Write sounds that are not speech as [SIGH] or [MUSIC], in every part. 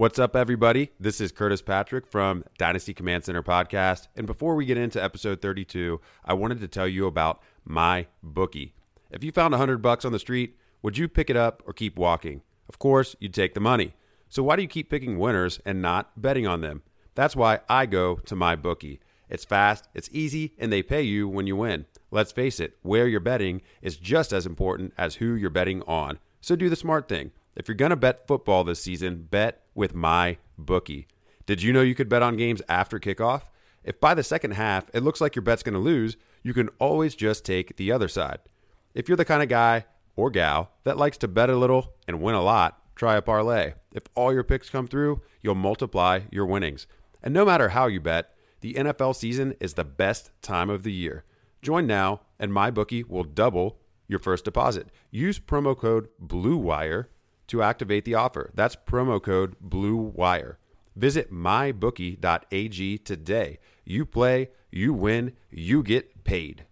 What's up, everybody? This is Curtis Patrick from Dynasty Command Center podcast. And before we get into episode 32, I wanted to tell you about my bookie. If you found 100 bucks on the street, would you pick it up or keep walking? Of course, you'd take the money. So why do you keep picking winners and not betting on them? That's why I go to my bookie. It's fast, it's easy, and they pay you when you win. Let's face it, where you're betting is just as important as who you're betting on. So do the smart thing. If you're going to bet football this season, bet with my bookie. Did you know you could bet on games after kickoff? If by the second half it looks like your bet's going to lose, you can always just take the other side. If you're the kind of guy or gal that likes to bet a little and win a lot, try a parlay. If all your picks come through, you'll multiply your winnings. And no matter how you bet, the NFL season is the best time of the year. Join now, and MyBookie will double your first deposit. Use promo code BLUEWIRE to activate the offer. That's promo code BLUEWIRE. Visit mybookie.ag today. You play, you win, you get paid.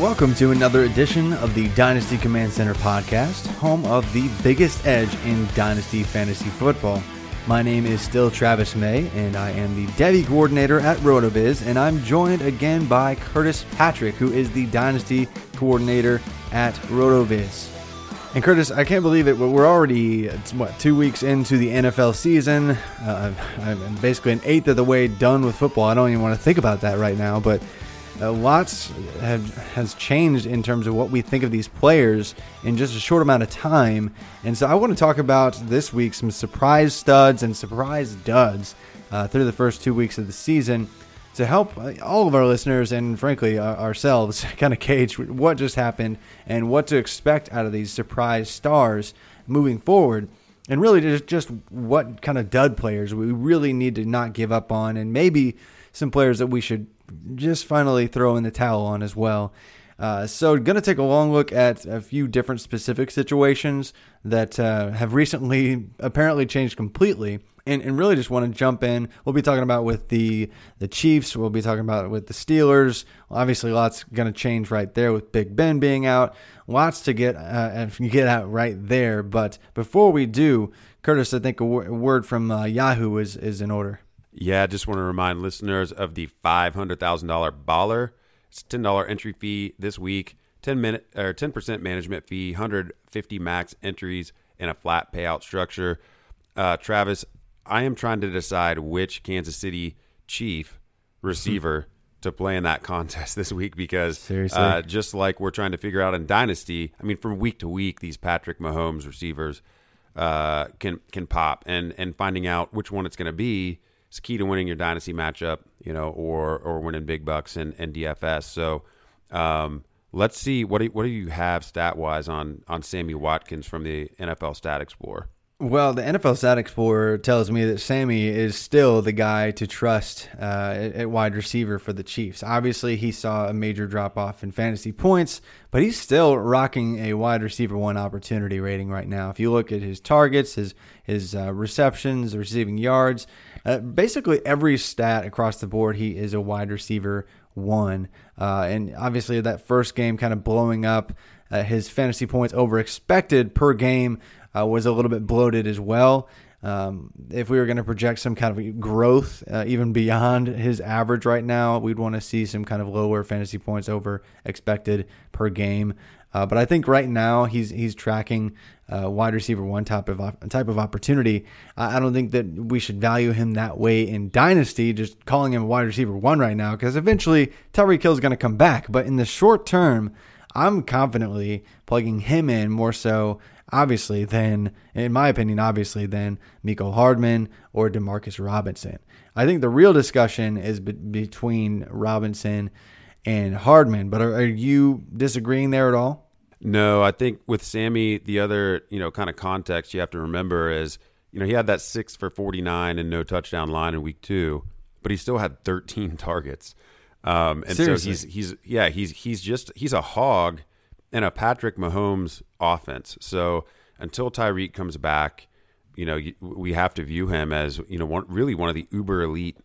Welcome to another edition of the Dynasty Command Center podcast, home of the biggest edge in Dynasty Fantasy Football. My name is still Travis May, and I am the devy coordinator at RotoViz, and I'm joined again by Curtis Patrick, who is the Dynasty coordinator at RotoViz. And Curtis, I can't believe it, we're already what two weeks into the NFL season. Uh, I'm basically an eighth of the way done with football. I don't even want to think about that right now, but uh, lots have, has changed in terms of what we think of these players in just a short amount of time. And so I want to talk about this week some surprise studs and surprise duds uh, through the first two weeks of the season to help uh, all of our listeners and frankly uh, ourselves [LAUGHS] kind of gauge what just happened and what to expect out of these surprise stars moving forward. And really, just what kind of dud players we really need to not give up on, and maybe some players that we should just finally throw in the towel on as well. Uh, so, going to take a long look at a few different specific situations that uh, have recently [LAUGHS] apparently changed completely, and, and really just want to jump in. We'll be talking about with the the Chiefs. We'll be talking about with the Steelers. Obviously, lots going to change right there with Big Ben being out. Lots to get uh, get out right there. But before we do, Curtis, I think a, w- a word from uh, Yahoo is is in order. Yeah, I just want to remind listeners of the $500,000 baller. It's $10 entry fee this week, 10 minute or 10% management fee, 150 max entries, and a flat payout structure. Uh, Travis, I am trying to decide which Kansas City Chief receiver [LAUGHS] to play in that contest [LAUGHS] this week because uh, just like we're trying to figure out in Dynasty, I mean, from week to week, these Patrick Mahomes receivers uh, can can pop, and and finding out which one it's going to be is key to winning your Dynasty matchup, you know, or or winning big bucks and, and DFS. So. Um, Let's see what do, what do you have stat wise on on Sammy Watkins from the NFL Stat Explorer. Well, the NFL Stat Explorer tells me that Sammy is still the guy to trust uh, at wide receiver for the Chiefs. Obviously, he saw a major drop off in fantasy points, but he's still rocking a wide receiver one opportunity rating right now. If you look at his targets, his his uh, receptions, receiving yards, uh, basically every stat across the board, he is a wide receiver one. Uh, and obviously, that first game kind of blowing up uh, his fantasy points over expected per game uh, was a little bit bloated as well. Um, if we were going to project some kind of growth, uh, even beyond his average right now, we'd want to see some kind of lower fantasy points over expected per game. Uh, but I think right now he's he's tracking uh, wide receiver one type of type of opportunity. I, I don't think that we should value him that way in dynasty. Just calling him wide receiver one right now because eventually Tyreek Hill is going to come back. But in the short term, I'm confidently plugging him in more so, obviously, than in my opinion, obviously than Mecole Hardman or Demarcus Robinson. I think the real discussion is be- between Robinson and Hardman. But are, are, you disagreeing there at all? No, I think with Sammy, the other you know kind of context you have to remember is you know he had that six for forty nine and no touchdown line in week two, but he still had thirteen [LAUGHS] targets. Um, and Seriously? so he's he's yeah he's he's just he's a hog in a Patrick Mahomes offense. So until Tyreek comes back, you know we have to view him as you know one, really one of the uber elite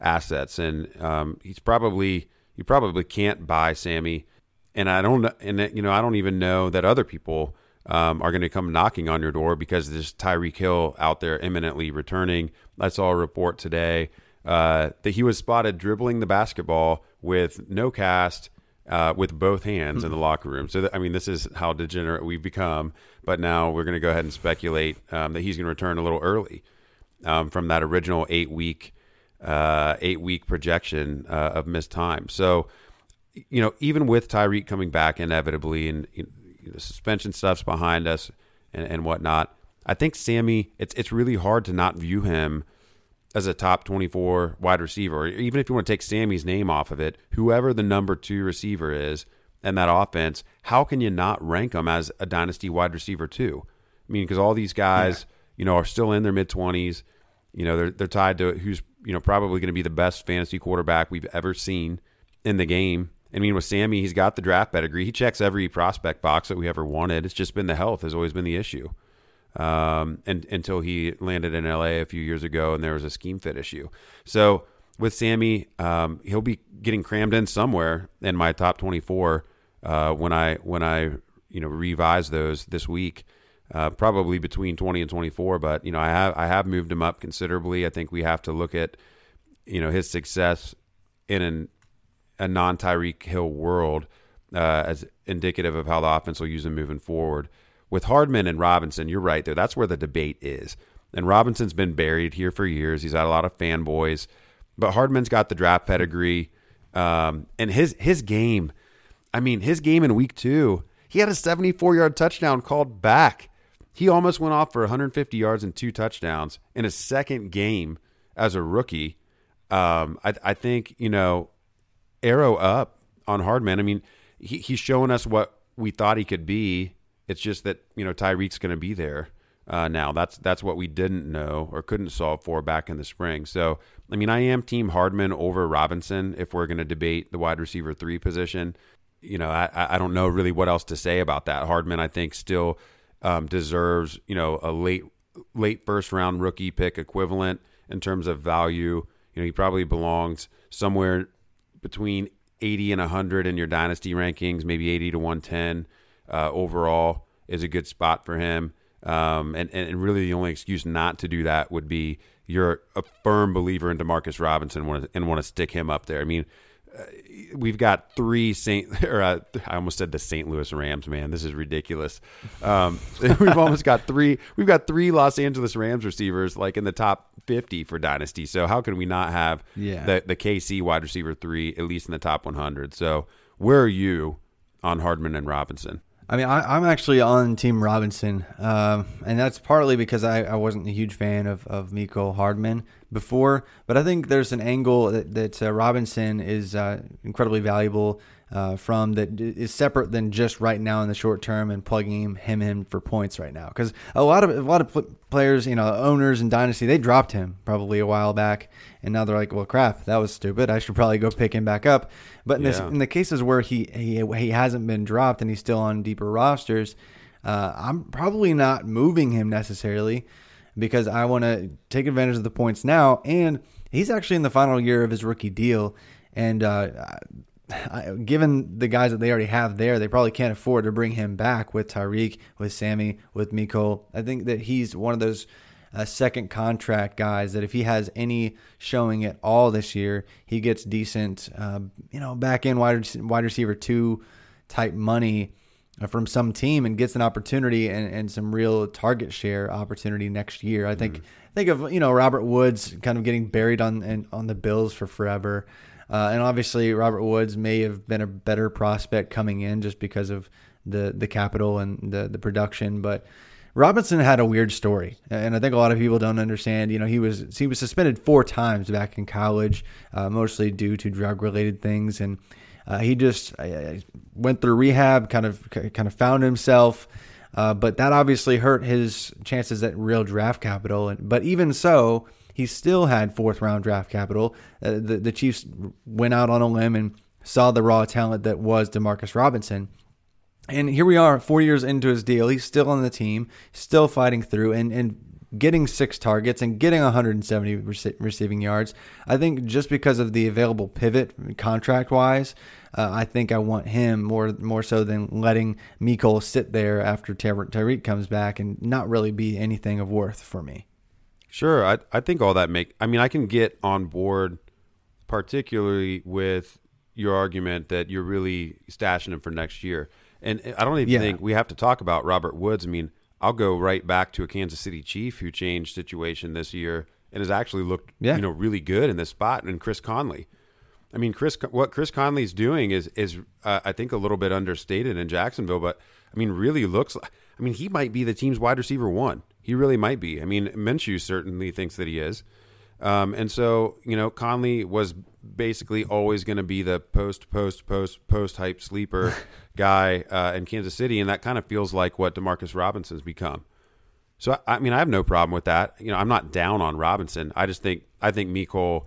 assets, and um, he's probably you probably can't buy Sammy. And I don't, and you know, I don't even know that other people um, are going to come knocking on your door because there's Tyreek Hill out there imminently returning. I saw a report today uh, that he was spotted dribbling the basketball with no cast, uh, with both hands in the locker room. So, I mean, this is how degenerate we've become. But now we're going to go ahead and speculate um, that he's going to return a little early um, from that original eight week uh, eight week projection uh, of missed time. So, you know, even with Tyreek coming back inevitably and you know, suspension stuff's behind us and, and whatnot, I think Sammy, it's it's really hard to not view him as a top 24 wide receiver. Even if you want to take Sammy's name off of it, whoever the number two receiver is in that offense, how can you not rank him as a dynasty wide receiver too? I mean, because all these guys, yeah. you know, are still in their mid 20s. You know, they're they're tied to who's you know probably going to be the best fantasy quarterback we've ever seen in the game. I mean, with Sammy, he's got the draft pedigree. He checks every prospect box that we ever wanted. It's just been the health has always been the issue. Um, and until he landed in LA a few years ago, and there was a scheme fit issue. So with Sammy, um, he'll be getting crammed in somewhere in my top 24 uh, when I when I you know revise those this week. Uh, probably between 20 and 24. But you know, I have I have moved him up considerably. I think we have to look at you know his success in an, a non Tyreek Hill world uh, as indicative of how the offense will use him moving forward. With Hardman and Robinson, you're right there. That's where the debate is. And Robinson's been buried here for years. He's had a lot of fanboys, but Hardman's got the draft pedigree, um, and his his game. I mean, his game in week two, he had a 74 yard touchdown called back he almost went off for 150 yards and two touchdowns in his second game as a rookie. Um, I, I, think you know, arrow up on Hardman. I mean, he, he's showing us what we thought he could be. It's just that you know Tyreek's going to be there uh, now. That's that's what we didn't know or couldn't solve for back in the spring. So I mean, I am Team Hardman over Robinson if we're going to debate the wide receiver three position. You know, I, I don't know really what else to say about that. Hardman, I think, still um, deserves you know a late late first round rookie pick equivalent in terms of value. You know, he probably belongs somewhere between 80 and 100 in your dynasty rankings, maybe 80 to 110 uh, overall is a good spot for him. Um, and, and really, the only excuse not to do that would be you're a firm believer in Demarcus Robinson and want to stick him up there. I mean, we've got three Saint [LAUGHS] or uh, I almost said the St. Louis Rams. Man, this is ridiculous. Um, [LAUGHS] we've almost got three. We've got three Los Angeles Rams receivers like in the top fifty for dynasty. So how can we not have Yeah. the the KC wide receiver three at least in the top one hundred? So where are you on Hardman and Robinson? I mean, I, I'm actually on Team Robinson, um, and that's partly because I, I wasn't a huge fan of, of Mecole Hardman before. But I think there's an angle that, that uh, Robinson is uh, incredibly valuable uh, from that is separate than just right now in the short term and plugging him, him in for points right now. Because a lot of a lot of players, you know, owners and Dynasty, they dropped him probably a while back, and now they're like, well, crap, that was stupid. I should probably go pick him back up. But in, this, in the cases where he, he he hasn't been dropped and he's still on deeper rosters, uh, I'm probably not moving him necessarily because I want to take advantage of the points now. And he's actually in the final year of his rookie deal, and uh, I, given the guys that they already have there, they probably can't afford to bring him back with Tyreek, with Sammy, with Mecole. I think that he's one of those uh, second contract guys that if he has any showing at all this year, he gets decent, uh, you know, back in wide wide receiver two type money uh, from some team and gets an opportunity and, and some real target share opportunity next year. I think think of you know Robert Woods kind of getting buried on and on the Bills for forever. Uh, and obviously, Robert Woods may have been a better prospect coming in just because of the the capital and the the production. But Robinson had a weird story, and I think a lot of people don't understand. You know, he was he was suspended four times back in college, uh, mostly due to drug related things, and uh, he just went through rehab, kind of kind of found himself. Uh, but that obviously hurt his chances at real draft capital. And, but even so, he still had fourth round draft capital. Uh, the, the Chiefs went out on a limb and saw the raw talent that was Demarcus Robinson. And here we are, four years into his deal. He's still on the team, still fighting through, and, and getting six targets and getting 170 rece- receiving yards. I think just because of the available pivot contract wise, uh, I think I want him more more so than letting Mecole sit there after Ty- Tyreek comes back and not really be anything of worth for me. Sure, I I think all that make. I mean, I can get on board, particularly with your argument that you're really stashing him for next year. And I don't even Yeah. think we have to talk about Robert Woods. I mean, I'll go right back to a Kansas City Chief who changed situation this year and has actually looked, Yeah. you know, really good in this spot. And Chris Conley. I mean, Chris, what Chris Conley's doing is is uh, I think a little bit understated in Jacksonville, but I mean, really looks. like I mean, he might be the team's wide receiver one. He really might be. I mean, Minshew certainly thinks that he is, um, and so you know, Conley was basically always going to be the post, post, post, post hype sleeper [LAUGHS] guy uh, in Kansas City, and that kind of feels like what Demarcus Robinson's become. So I I mean, I have no problem with that. You know, I'm not down on Robinson. I just think I think Mecole,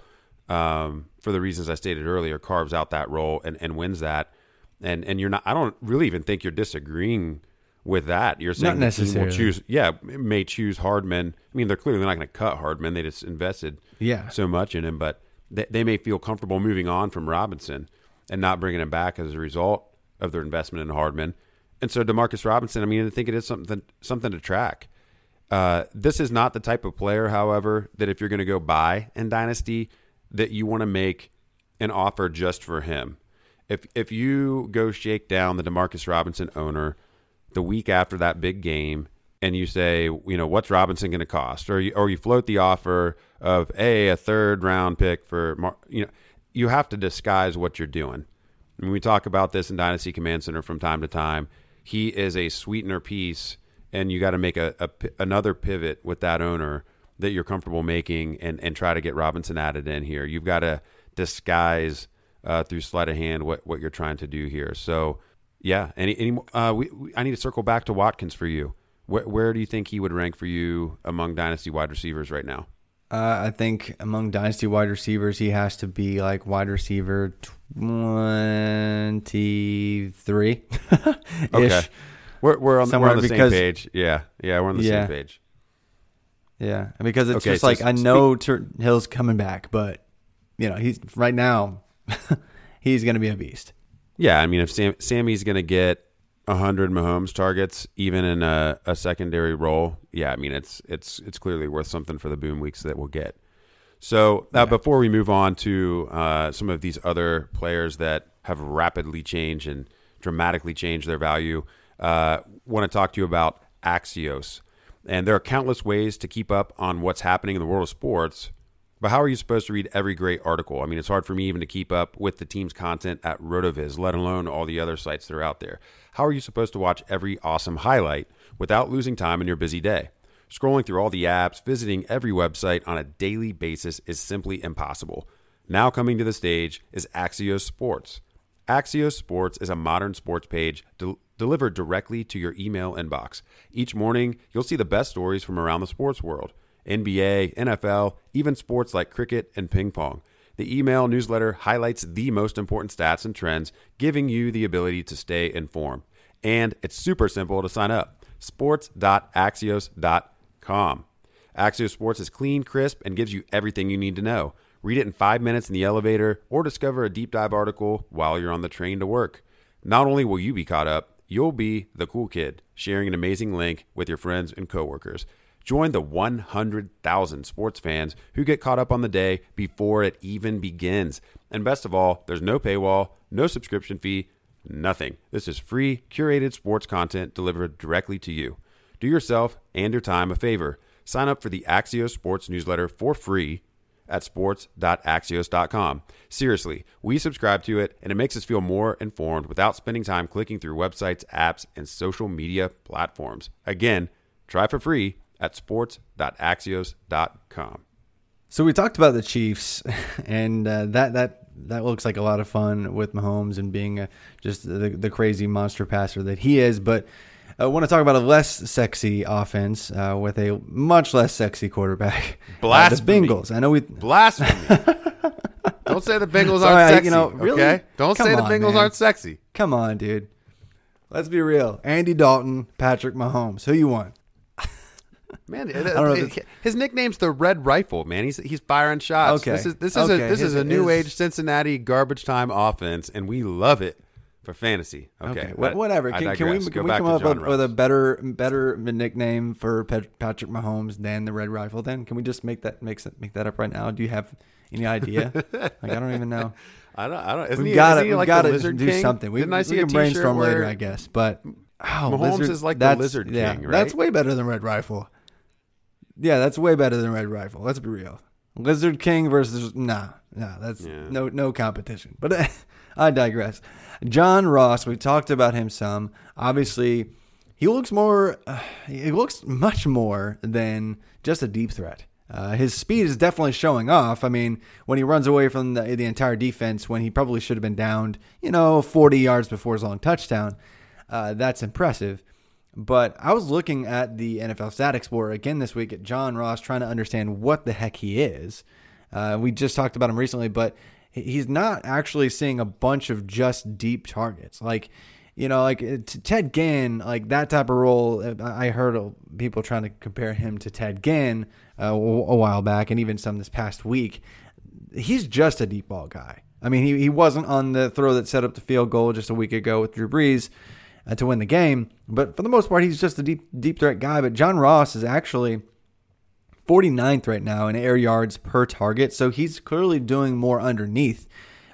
um, for the reasons I stated earlier, carves out that role and, and wins that. And and you're not. I don't really even think you're disagreeing with that. You're saying Not team will necessarily. choose. Yeah, may choose Hardman. I mean, they're clearly not going to cut Hardman. They just invested Yeah. so much in him, but they, they may feel comfortable moving on from Robinson and not bringing him back as a result of their investment in Hardman. And so Demarcus Robinson, I mean, I think it is something something to track. Uh, this is not the type of player, however, that if you're going to go buy in Dynasty, that you want to make an offer just for him. If if you go shake down the Demarcus Robinson owner the week after that big game and you say, you know, what's Robinson going to cost, or you, or you float the offer of a a third round pick for, you know, you have to disguise what you're doing. When we talk about this in Dynasty Command Center from time to time, he is a sweetener piece, and you got to make a, a another pivot with that owner that you're comfortable making, and and try to get Robinson added in here. You've got to disguise uh, through sleight of hand what what you're trying to do here. So yeah, any any uh, we, we I need to circle back to Watkins for you. Where where do you think he would rank for you among dynasty wide receivers right now? Uh, I think among dynasty wide receivers, he has to be like wide receiver twenty three. [LAUGHS] Okay, we're we're on, we're on the because- same page. Yeah, yeah, we're on the Yeah. same page. Yeah, because it's Okay, just so like I speak- know Tur- Hill's coming back, but you know he's right now [LAUGHS] he's going to be a beast. Yeah, I mean, if Sam, Sammy's going to get hundred Mahomes targets, even in a, a secondary role, yeah, I mean, it's it's it's clearly worth something for the boom weeks that we'll get. So uh, before we move on to uh, some of these other players that have rapidly changed and dramatically changed their value, uh, want to talk to you about Axios. And there are countless ways to keep up on what's happening in the world of sports. But how are you supposed to read every great article? I mean, it's hard for me even to keep up with the team's content at RotoViz, let alone all the other sites that are out there. How are you supposed to watch every awesome highlight without losing time in your busy day? Scrolling through all the apps, visiting every website on a daily basis is simply impossible. Now coming to the stage is Axios Sports. Axios Sports is a modern sports page del- delivered directly to your email inbox. Each morning, you'll see the best stories from around the sports world NBA, NFL, even sports like cricket and ping pong. The email newsletter highlights the most important stats and trends, giving you the ability to stay informed. And it's super simple to sign up sports.axios.com. Axios Sports is clean, crisp, and gives you everything you need to know. Read it in five minutes in the elevator or discover a deep dive article while you're on the train to work. Not only will you be caught up, you'll be the cool kid sharing an amazing link with your friends and coworkers. Join the 100,000 sports fans who get caught up on the day before it even begins. And best of all, there's no paywall, no subscription fee, nothing. This is free, curated sports content delivered directly to you. Do yourself and your time a favor. Sign up for the Axios Sports newsletter for free at sports.axios.com. Seriously, we subscribe to it and it makes us feel more informed without spending time clicking through websites, apps, and social media platforms. Again, try for free at sports.axios.com. So we talked about the Chiefs, [LAUGHS] and uh, that that that looks like a lot of fun with Mahomes and being a, just the, the crazy monster passer that he is. But I want to talk about a less sexy offense uh, with a much less sexy quarterback. Blasphemy. [LAUGHS] Uh, the Bengals. I know we. Blasphemy. [LAUGHS] Don't say the Bengals Sorry, aren't sexy. you know, really? Okay? Don't Come say the Bengals man. aren't sexy. Come on, dude. Let's be real. Andy Dalton, Patrick Mahomes. Who you want? Man, [LAUGHS] if his nickname's the Red Rifle. Man, he's he's firing shots. Okay. This is this is a Okay. this is a new his- age Cincinnati garbage time offense, and we love it for fantasy. Okay, but whatever. Can, can we. Go can we come up with, a better better nickname for Pat- Patrick Mahomes than the Red Rifle? Then can we just make that make make that up right now? Do you have any idea? [LAUGHS] like I don't even know. I don't. I don't. Isn't We've got to we've like got to do King? something. We, Didn't I see we a can brainstorm later, I guess. But oh, Mahomes Lizard- is like the Lizard yeah, King, That's way better than Red Rifle. Yeah, that's way better than Red Rifle. Let's be real. Lizard King versus nah, nah. That's Yeah. no no competition. But [LAUGHS] I digress. John Ross. We talked about him some. Obviously, he looks more. Uh, [SIGHS] he looks much more than just a deep threat. Uh, his speed is definitely showing off. I mean, when he runs away from the, the entire defense, when he probably should have been downed, you know, 40 yards before his long touchdown, uh, that's impressive. But I was looking at the NFL Stat Explorer again this week at John Ross, trying to understand what the heck he is. Uh, we just talked about him recently, but he's not actually seeing a bunch of just deep targets. Like, you know, like uh, Ted Ginn, like that type of role. uh, I heard people trying to compare him to Ted Ginn uh, a a while back, and even some this past week. He's just a deep ball guy. I mean, he, he wasn't on the throw that set up the field goal just a week ago with Drew Brees uh, to win the game, but for the most part, he's just a deep deep threat guy. But John Ross is actually 49th right now in air yards per target. So he's clearly doing more underneath,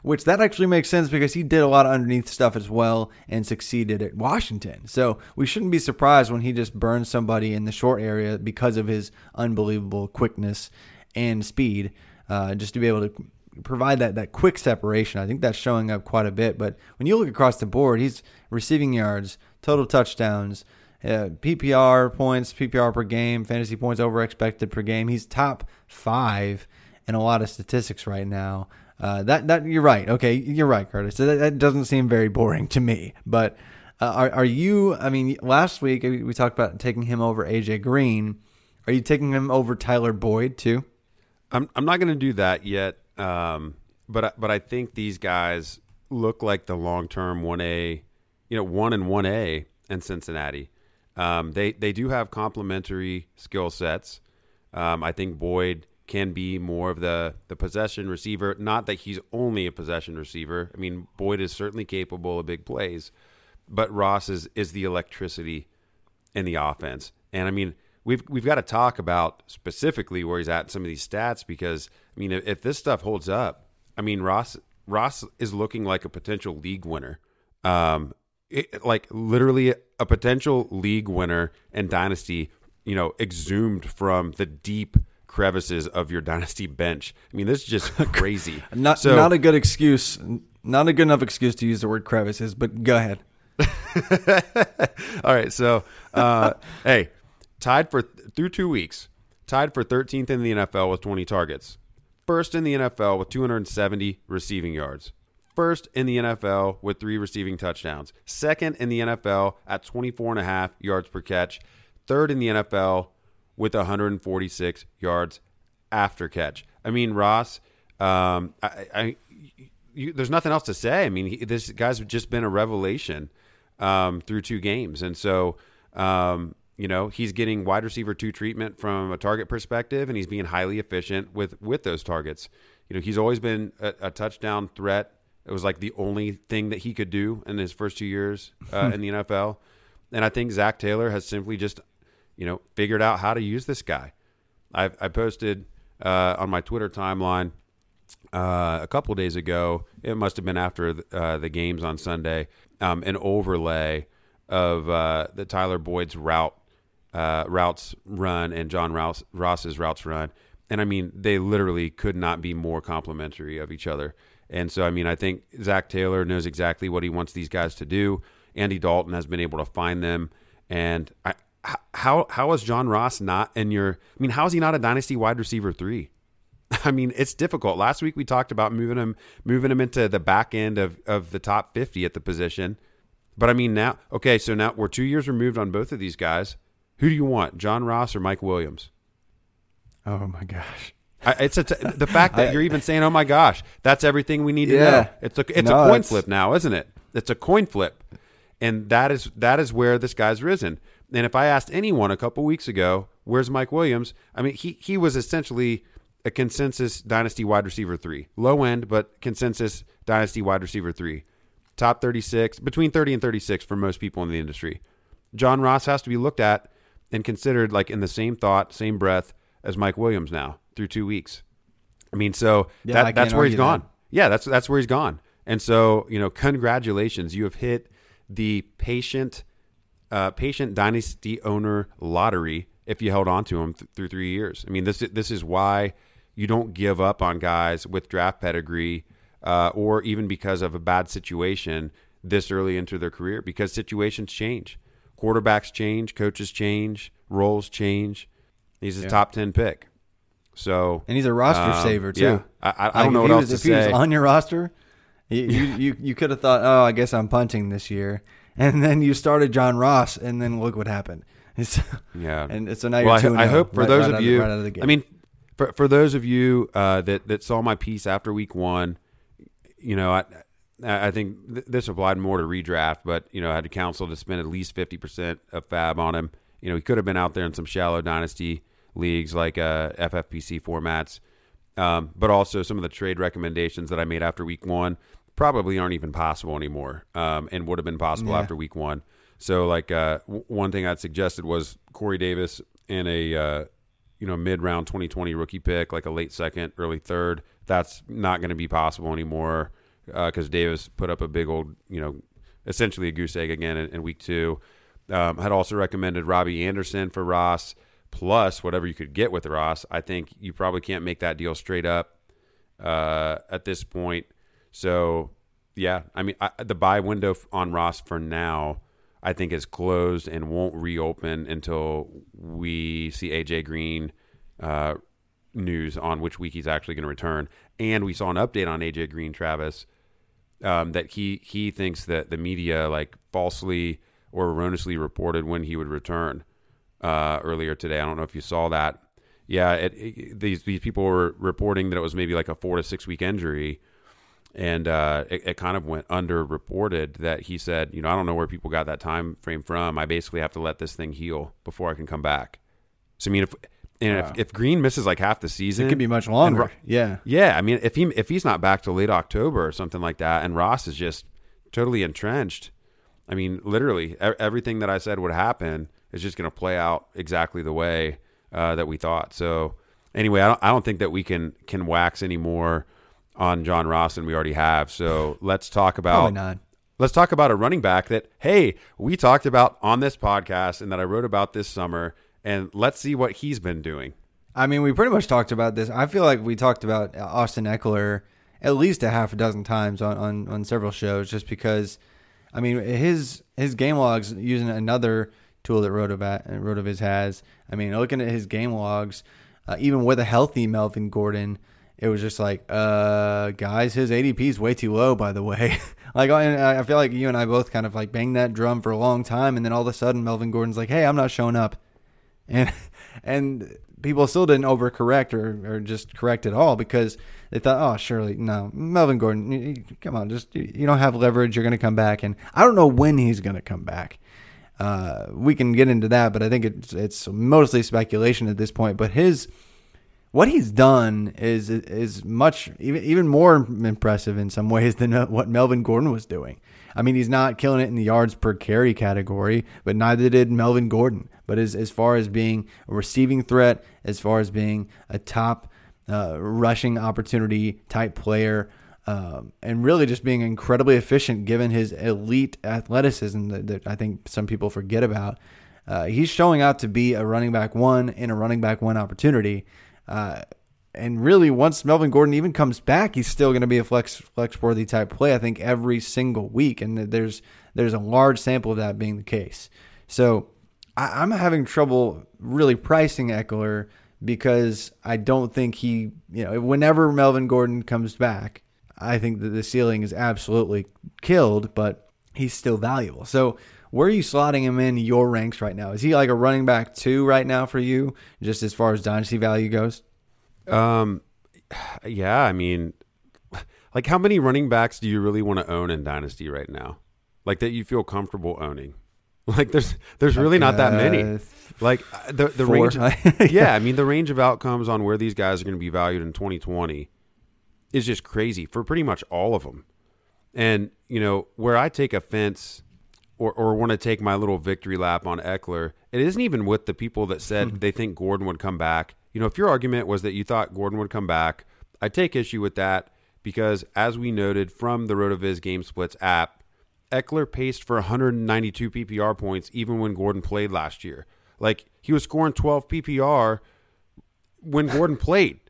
which that actually makes sense because he did a lot of underneath stuff as well and succeeded at Washington. So we shouldn't be surprised when he just burns somebody in the short area because of his unbelievable quickness and speed. Uh, just to be able to provide that that quick separation. I think that's showing up quite a bit. But when you look across the board, he's receiving yards, total touchdowns, uh, PPR points, PPR per game, fantasy points over expected per game. He's top five in a lot of statistics right now. Uh, that that you're right. Okay, you're right, Curtis. That, that doesn't seem very boring to me. But uh, are are you? I mean, last week we we talked about taking him over AJ Green. Are you taking him over Tyler Boyd too? I'm I'm not going to do that yet. Um, but but I think these guys look like the long term one A, you know, one and one A in Cincinnati. Um, they they do have complementary skill sets. Um, I think Boyd can be more of the the possession receiver. Not that he's only a possession receiver. I mean, Boyd is certainly capable of big plays, but Ross is is the electricity in the offense. And I mean, we've we've got to talk about specifically where he's at in some of these stats because I mean, if, if this stuff holds up, I mean Ross Ross is looking like a potential league winner. Um, it, like literally a potential league winner and dynasty, you know, exhumed from the deep crevices of your dynasty bench. I mean, this is just [LAUGHS] crazy. not so, not a good excuse. Not a good enough excuse to use the word crevices, but go ahead. [LAUGHS] All right, so uh, hey, tied for through two weeks, tied for 13th in the NFL with 20 targets, first in the NFL with 270 receiving yards, first in the NFL with three receiving touchdowns, second in the NFL at 24 and a half yards per catch, third in the NFL with 146 yards after catch. I mean, Ross, um, I, I you, there's nothing else to say. I mean, he, this guy's just been a revelation um, through two games, and so um, you know he's getting wide receiver two treatment from a target perspective, and he's being highly efficient with with those targets. You know, he's always been a, a touchdown threat. It was like the only thing that he could do in his first two years uh, in the NFL, and I think Zac Taylor has simply just you know figured out how to use this guy. I've, I posted uh, on my Twitter timeline uh, a couple days ago. It must have been after the, uh, the games on Sunday. Um, an overlay of uh, the Tyler Boyd's route uh, routes run and John Ross, Ross's routes run, and I mean they literally could not be more complementary of each other. And so I mean I think Zac Taylor knows exactly what he wants these guys to do. Andy Dalton has been able to find them, and I, how how is John Ross not in your? I mean, how is he not a dynasty wide receiver three? [LAUGHS] I mean, it's difficult. Last week we talked about moving him, moving him into the back end of, of the top 50 at the position. But I mean, now, okay, so now we're two years removed on both of these guys. Who do you want, John Ross or Mike Williams? Oh my gosh. I, it's a t- the fact that [LAUGHS] I, you're even saying, "Oh my gosh," that's everything we need to yeah. know. It's a it's No, a coin flip now, isn't it? It's a coin flip, and that is that is where this guy's risen. And if I asked anyone a couple weeks ago, "Where's Mike Williams?" I mean, he he was essentially a consensus dynasty wide receiver three, low end, but consensus dynasty wide receiver three, top thirty six, between thirty and thirty six for most people in the industry. John Ross has to be looked at and considered like in the same thought, same breath as Mike Williams now through two weeks. I mean, so Yeah, that, that's where he's gone. that. Yeah, that's that's where he's gone. And so, you know, congratulations, you have hit the patient, uh, patient dynasty owner lottery if you held on to him th- through three years. I mean, this this is why you don't give up on guys with draft pedigree, uh, or even because of a bad situation this early into their career, because situations change, quarterbacks change, coaches change, roles change. He's a top ten pick. So And he's a roster um, saver too. Yeah, I, I, I don't know what he else was, to if he was on your roster, you you, [LAUGHS] you, you could have thought, oh, I guess I'm punting this year, and then you started John Ross, and then look what happened. [LAUGHS] It's, Yeah, and so now you're well, I, I hope for right, those right of you. right of the gate. I mean, for for those of you uh, that that saw my piece after week one, you know, I I think th- this applied more to redraft, but you know, I had to counsel to spend at least fifty percent of FAAB on him. You know, he could have been out there in some shallow dynasty leagues like uh, FFPC formats, um, but also some of the trade recommendations that I made after week one probably aren't even possible anymore, um, and would have been possible Yeah. after week one. So, like, uh, w- one thing I'd suggested was Corey Davis in a uh, you know mid round 2020 rookie pick, like a late second, early third. That's not going to be possible anymore because Davis put up a big old you know essentially a goose egg again in, in week two. Um, had also recommended Robby Anderson for Ross plus whatever you could get with Ross. I think you probably can't make that deal straight up uh, at this point. So yeah, I mean I, the buy window on Ross for now. I think is closed and won't reopen until we see AJ Green uh, news on which week he's actually going to return. And we saw an update on AJ Green, Travis, um, that he he thinks that the media like falsely or erroneously reported when he would return uh, earlier today. I don't know if you saw that. Yeah, it, it- these these people were reporting that it was maybe like a four to six week injury, and uh, it, it kind of went underreported that he said, you know, I don't know where people got that time frame from. I basically have to let this thing heal before I can come back. So I mean, if and Wow. if, if Green misses like half the season, it could be much longer. Ro- yeah. yeah, I mean, if he if he's not back till late October or something like that, and Ross is just totally entrenched, I mean, literally everything that I said would happen is just going to play out exactly the way uh, that we thought. So anyway, I don't, I don't think that we can can wax any more on John Ross than we already have. So [LAUGHS] let's talk about let's talk about a running back that hey we talked about on this podcast and that I wrote about this summer, and let's see what he's been doing. I mean, we pretty much talked about this. I feel like we talked about Austin Ekeler at least a half a dozen times on, on, on several shows, just because. I mean, his his game logs using another tool that RotoViz has. I mean, looking at his game logs, uh, even with a healthy Melvin Gordon, it was just like, uh, guys, his ADP is way too low. By the way, [LAUGHS] like, I, I feel like you and I both kind of like banged that drum for a long time, and then all of a sudden, Melvin Gordon's like, hey, I'm not showing up, and and people still didn't overcorrect or, or just correct at all because they thought, oh, surely no, Melvin Gordon, come on, just you don't have leverage. You're going to come back, and I don't know when he's going to come back. Uh, we can get into that, but I think it's it's mostly speculation at this point. But his what he's done is is much even even more impressive in some ways than [LAUGHS] what Melvin Gordon was doing. I mean, he's not killing it in the yards per carry category, but neither did Melvin Gordon. But as as far as being a receiving threat, as far as being a top uh, rushing opportunity type player, um, and really just being incredibly efficient given his elite athleticism that, that I think some people forget about. Uh, he's showing out to be a running back one in a running back one opportunity. And really, once Melvin Gordon even comes back, he's still going to be a flex flex worthy type play. I think every single week, and there's there's a large sample of that being the case. So I, am having trouble really pricing Ekeler because I don't think he, you know, whenever Melvin Gordon comes back, I think that the ceiling is absolutely killed, but he's still valuable. So where are you slotting him in your ranks right now? Is he like a running back two right now for you, just as far as dynasty value goes? Um, yeah, I mean, like how many running backs do you really want to own in dynasty right now? Like that you feel comfortable owning? [LAUGHS] Like there's there's really not that many. Uh, like uh, the the Four. range. [LAUGHS] yeah, I mean the range of outcomes on where these guys are going to be valued in 2020 is just crazy for pretty much all of them. And, you know, where I take offense or, or want to take my little victory lap on Ekeler, it isn't even with the people that said hmm. they think Gordon would come back. You know, if your argument was that you thought Gordon would come back, I take issue with that because, as we noted from the RotoViz Game Splits app, Ekeler paced for 192 PPR points even when Gordon played last year. Like, he was scoring 12 PPR when Gordon played.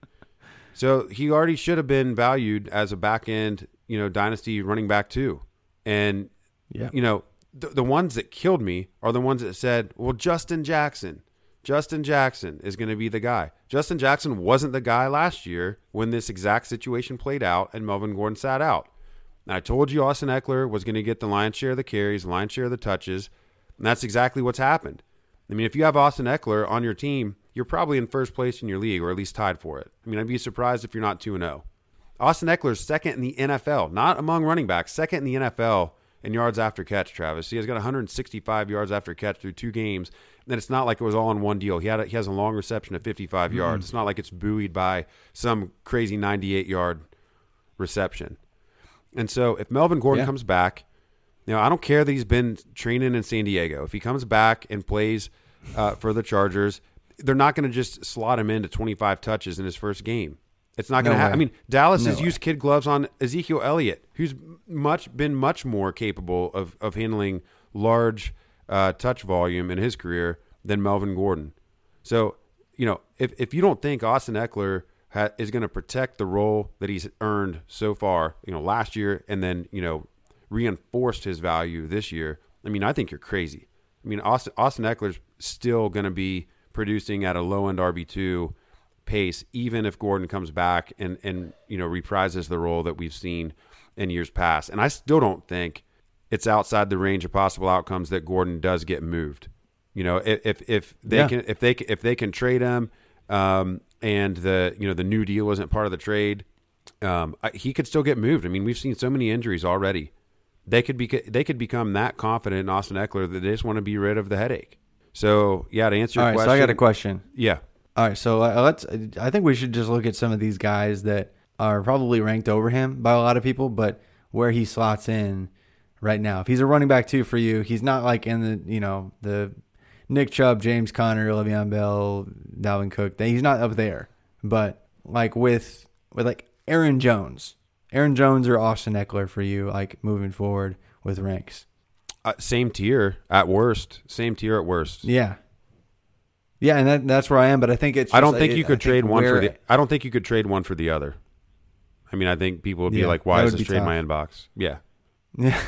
So he already should have been valued as a back end, you know, dynasty running back too. And yeah. you know, the, the ones that killed me are the ones that said, "Well, Justin Jackson, Justin Jackson is going to be the guy." Justin Jackson wasn't the guy last year when this exact situation played out and Melvin Gordon sat out. And I told you Austin Ekeler was going to get the lion's share of the carries, lion's share of the touches, and that's exactly what's happened. I mean, if you have Austin Ekeler on your team, you're probably in first place in your league, or at least tied for it. I mean, I'd be surprised if you're not 2 0. Austin Ekeler's second in the NFL, not among running backs, second in the NFL in yards after catch, Travis. He has got 165 yards after catch through two games. And it's not like it was all in one deal. He had a, he has a long reception of 55 mm-hmm. yards. It's not like it's buoyed by some crazy 98 yard reception. And so if Melvin Gordon yeah. comes back, you know, I don't care that he's been training in San Diego. If he comes back and plays uh, for the Chargers, they're not going to just slot him into 25 touches in his first game. It's not going to no happen. I mean, Dallas no has way. used kid gloves on Ezekiel Elliott, who's much been much more capable of of handling large uh, touch volume in his career than Melvin Gordon. So, you know, if if you don't think Austin Ekeler ha- is going to protect the role that he's earned so far, you know, last year, and then you know reinforced his value this year, I mean, I think you're crazy. I mean, Austin Austin Ekeler's still going to be producing at a low end RB two pace, even if Gordon comes back and and you know reprises the role that we've seen in years past. And I still don't think it's outside the range of possible outcomes that Gordon does get moved. You know, if if they yeah. can if they if they can trade him, um, and the you know the new deal isn't part of the trade, um, he could still get moved. I mean, we've seen so many injuries already. They could be they could become that confident in Austin Ekeler that they just want to be rid of the headache. So yeah, to answer your All right, question, so I got a question. Yeah. All right, so uh, let's. I think we should just look at some of these guys that are probably ranked over him by a lot of people, but where he slots in right now. If he's a running back too for you, he's not like in the you know the Nick Chubb, James Conner, Le'Veon Bell, Dalvin Cook. He's not up there, but like with with like Aaron Jones, Aaron Jones or Austin Ekeler for you, like moving forward with ranks. Uh, same tier at worst. Same tier at worst. Yeah, yeah, and that, that's where I am. But I think it's. I don't think I- you could think trade one for the. I don't think you could trade one for the other. I mean, I think people would be Yeah, like, "Why is this trade in my inbox?" Yeah, [LAUGHS] Yeah,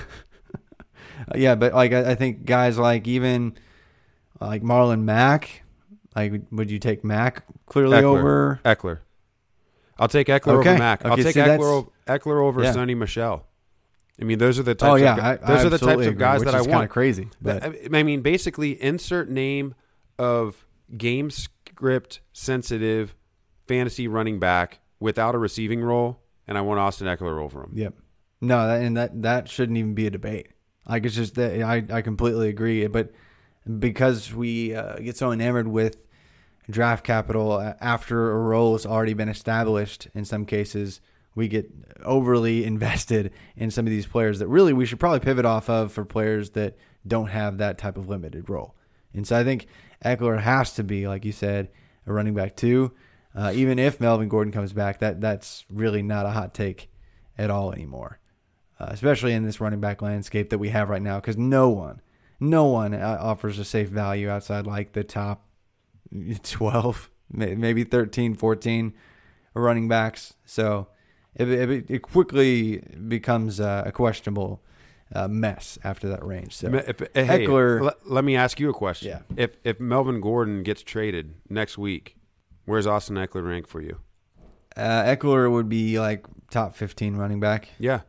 uh, yeah, but like I, I think guys like even like Marlon Mack, like would you take Mack clearly Ekeler. over? Ekeler. I'll take Ekeler Okay. over Mack. I'll take see, Ekeler, Ekeler over Yeah. Sony Michel. I mean, those are the oh, types. Oh yeah, of, I, those I are the types absolutely of guys that I kind want. of crazy, but I I mean, basically, insert name of game script sensitive fantasy running back without a receiving role, and I want Austin Ekeler over him. Yep. No, that, and that that shouldn't even be a debate. Like it's just that I I completely agree, but because we uh, get so enamored with draft capital after a role has already been established, in some cases we get overly [LAUGHS] invested in some of these players that really we should probably pivot off of for players that don't have that type of limited role. And so I think Ekeler has to be, like you said, a running back too. Uh, even if Melvin Gordon comes back, that that's really not a hot take at all anymore, uh, especially in this running back landscape that we have right now. Because no one, no one uh, offers a safe value outside like the top [LAUGHS] 12, maybe 13, 14 running backs. So it, it, it quickly becomes uh, a questionable uh, mess after that range. So If, if- hey, let, let me ask you a question. Yeah. If if Melvin Gordon gets traded next week, where's Austin Ekeler rank for you? uh, Ekeler would be like top 15 running back. Yeah.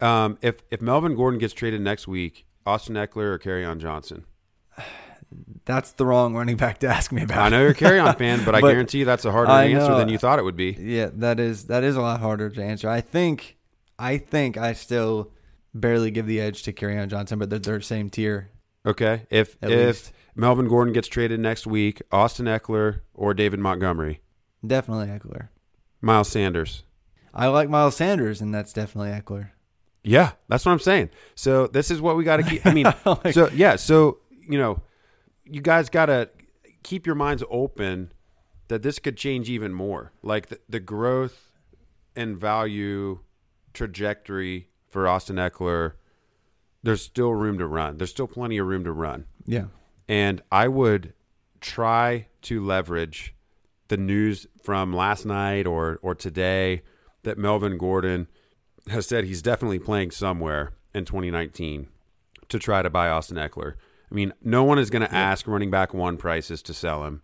Um, if if Melvin Gordon gets traded next week, Austin Ekeler or on Johnson? [SIGHS] That's the wrong running back to ask me about. I know you're a Kerryon [LAUGHS] fan, but I guarantee you that's a harder answer than you thought it would be. Yeah, that is that is a lot harder to answer. I think I think I still barely give the edge to on Johnson, but they're, they're same tier. Okay. If At if least. Melvin Gordon gets traded next week, Austin Ekeler or David Montgomery, Definitely Ekeler. Miles Sanders. I like Miles Sanders, and that's definitely Ekeler. Yeah, that's what I'm saying. So this is what we got to keep. I mean, [LAUGHS] Like- so yeah, so you know, you guys got to keep your minds open that this could change even more. Like the, the growth and value trajectory for Austin Ekeler, there's still room to run. There's still plenty of room to run. Yeah. And I would try to leverage the news from last night or or today that Melvin Gordon has said he's definitely playing somewhere in 2019 to try to buy Austin Ekeler. I mean, no one is going to ask running back one prices to sell him,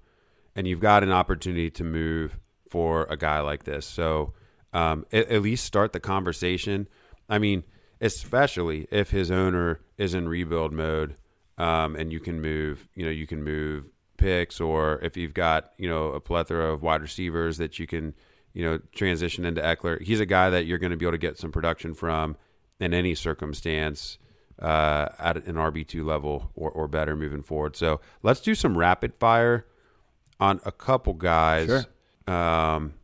and you've got an opportunity to move for a guy like this. So um, at, at least start the conversation. I mean, especially if his owner is in rebuild mode, um, and you can move. You know, you can move picks, or if you've got you know a plethora of wide receivers that you can you know transition into Ekeler. He's a guy that you're going to be able to get some production from in any circumstance uh, at an RB two level or, or better moving forward. So let's do some rapid fire on a couple guys. Um,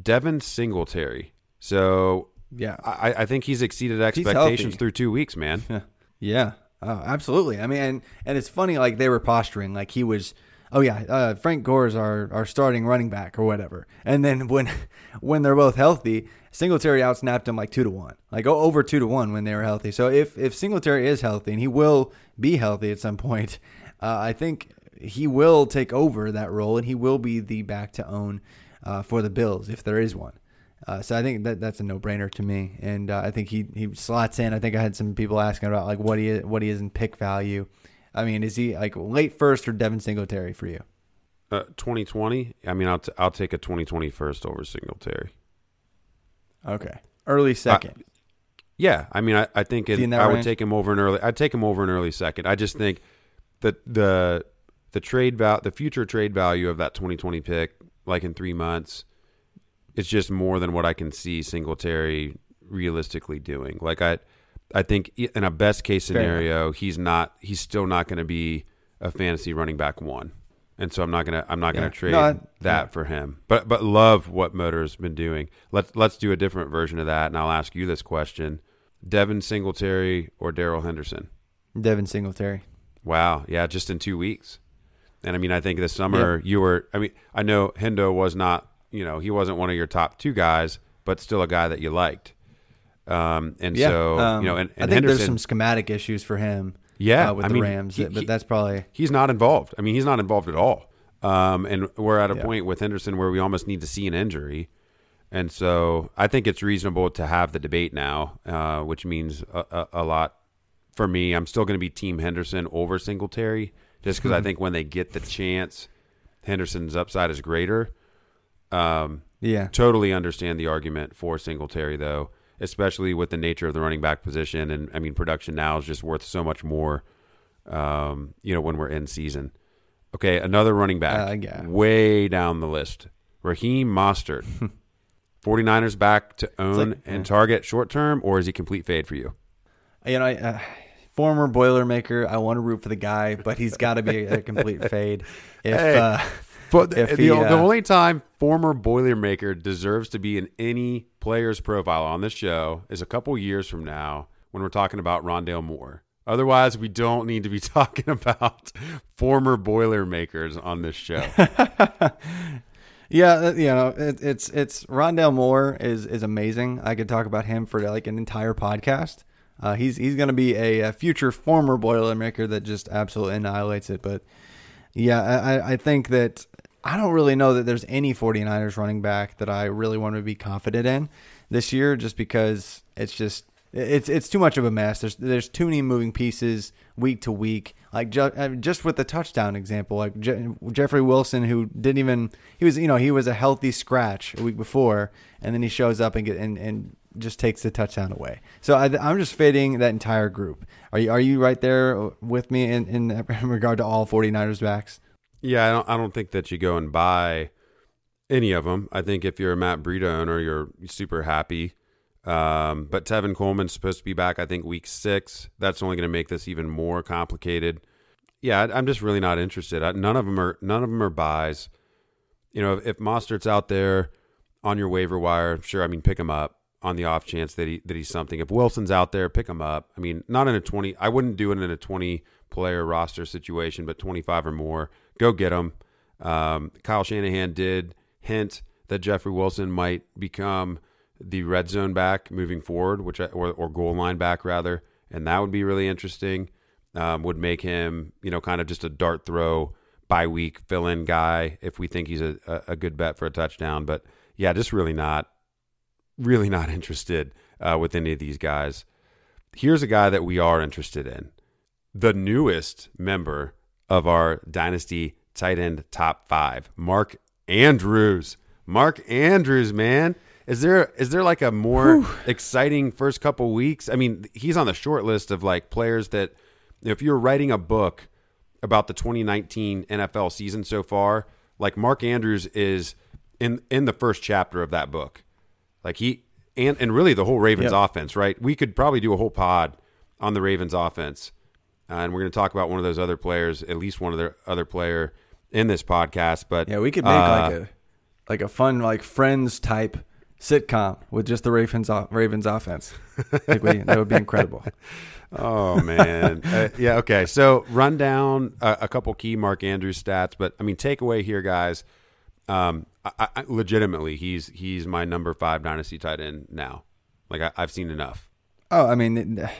Devin Singletary. So Yeah. I, I think he's exceeded expectations through two weeks, man. [LAUGHS] Yeah, oh, absolutely. I mean, and, and it's funny, like they were posturing, like he was, oh yeah, uh, Frank Gore's our, our starting running back or whatever. And then when [LAUGHS] when they're both healthy, Singletary outsnapped him like two to one, like over two to one when they were healthy. So if if Singletary is healthy, and he will be healthy at some [LAUGHS] point, uh, I think he will take over that role, and he will be the back to own uh, for the Bills if there is one. Uh, so I think that that's a no brainer to me, and uh, I think he, he slots in. I think I had some people asking about like what he is, what he is in pick value. I mean, is he like late first or Devin Singletary for you? Uh, 2020. I mean, I'll t- I'll take a 2020 first over Singletary. Okay, early second. Yeah, I mean, I, I think it, I would take him over an early. I'd take him over an early second. I just think that the the trade val the future trade value of that 2020 pick, like in three months, it's just more than what I can see Singletary realistically doing. Like I, I think in a best case scenario, he's not. He's still not going to be a fantasy running back one. And so I'm not gonna I'm not Yeah. gonna trade No, I- that yeah. for him. But but love what Motor's been doing. Let's let's do a different version of that, and I'll ask you this question: Devin Singletary or Darrell Henderson? Devin Singletary. Wow, yeah, just in two weeks. And I mean, I think this summer you were. I mean, I know Hendo was not. You know, he wasn't one of your top two guys, but still a guy that you liked. Um, and Yeah, so um, you know, and, I think Henderson, there's some schematic issues for him. Yeah, uh, with I the mean, Rams, he- but that's probably he's not involved. I mean, he's not involved at all. Um, and we're at a Yeah. point with Henderson where we almost need to see an injury. And so I think it's reasonable to have the debate now, uh, which means a, a, a lot for me. I'm still going to be Team Henderson over Singletary just because I [LAUGHS] think when they get the chance, Henderson's upside is greater. Um, yeah. totally understand the argument for Singletary, though, especially with the nature of the running back position. And I mean, production now is just worth so much more, um, you know, when we're in season. Okay, another running back Uh, yeah. way down the list Raheem Mostert. [LAUGHS] 49ers back to own like- and target short term, or is he complete fade for you? You know, I, uh, former Boilermaker. I want to root for the guy, but he's got to be a complete fade. [LAUGHS] If Hey. uh, But the, the, he, the uh, only time former Boilermaker deserves to be in any player's profile on this show is a couple years from now when we're talking about Rondale Moore. Otherwise, we don't need to be [LAUGHS] talking about former Boilermakers on this show. [LAUGHS] Yeah, uh, you know, it, it's it's Rondale Moore is is amazing. I could talk about him for like an entire podcast. Uh, he's he's going to be a, a future former Boilermaker that just absolutely annihilates it. But yeah, I, I- I think that I don't really know that there's any 49ers running back that I really want to be confident in this year, just because it's just it's it's too much of a mess. There's there's too many moving pieces week to week. Like ju- uh, just with the touchdown example, like Je- Jeffrey Wilson, who didn't even he was you know he was a healthy scratch a week before, and then he shows up and get and, and just takes the touchdown away. So I, I'm just fading that entire group. Are you are you right there with me in, in [LAUGHS] regard to all 49ers backs? Yeah, I don't, I don't think that you go and buy any of them. I think if you're a Matt Breida owner, you're super happy. Um, but Tevin Coleman's supposed to be back, I think, week six. That's only going to make this even more complicated. Yeah, I- I'm just really not interested. I, none of them are none of them are buys. You know, if, if Mostert's out there on your waiver wire, sure. I mean, pick him up on the off chance that he that he's something. If Wilson's out there, pick him up. I mean, not in a 20. I wouldn't do it in a 20 player roster situation, but 25 or more, go get him. Um, Kyle Shanahan did hint that Jeffrey Wilson might become the red zone back moving forward, which I, or or goal line back rather, and that would be really interesting. Um, would make him, you know, kind of just a dart throw by week fill in guy if we think he's a, a, good bet for a touchdown. But yeah, just really not, really not [LAUGHS] interested uh, with any of these guys. Here's a guy that we are interested in the newest member of our Dynasty tight end top five, Mark Andrews. Mark Andrews, man. Is there is there like a more exciting first couple weeks? I mean, he's on the short list of like players that if you're writing a book about the 2019 NFL season so far, like Mark Andrews is in in the first chapter of that book. Like he and and really the whole Ravens Yep. offense, right? We could probably do a whole pod on the Ravens offense. Uh, and we're going to talk about one of those other players, at least one of their other player in this podcast. But Yeah, we could make uh, like a like a fun like Friends type sitcom with just the Ravens Ravens offense. I think we, that would be incredible. [LAUGHS] Oh man, uh, yeah. Okay, so run down a, a couple key Mark Andrews stats, but I mean, takeaway here, guys. Um, I, I, legitimately, he's he's my number five dynasty tight end now. Like I, I've seen enough. Oh, I mean, it-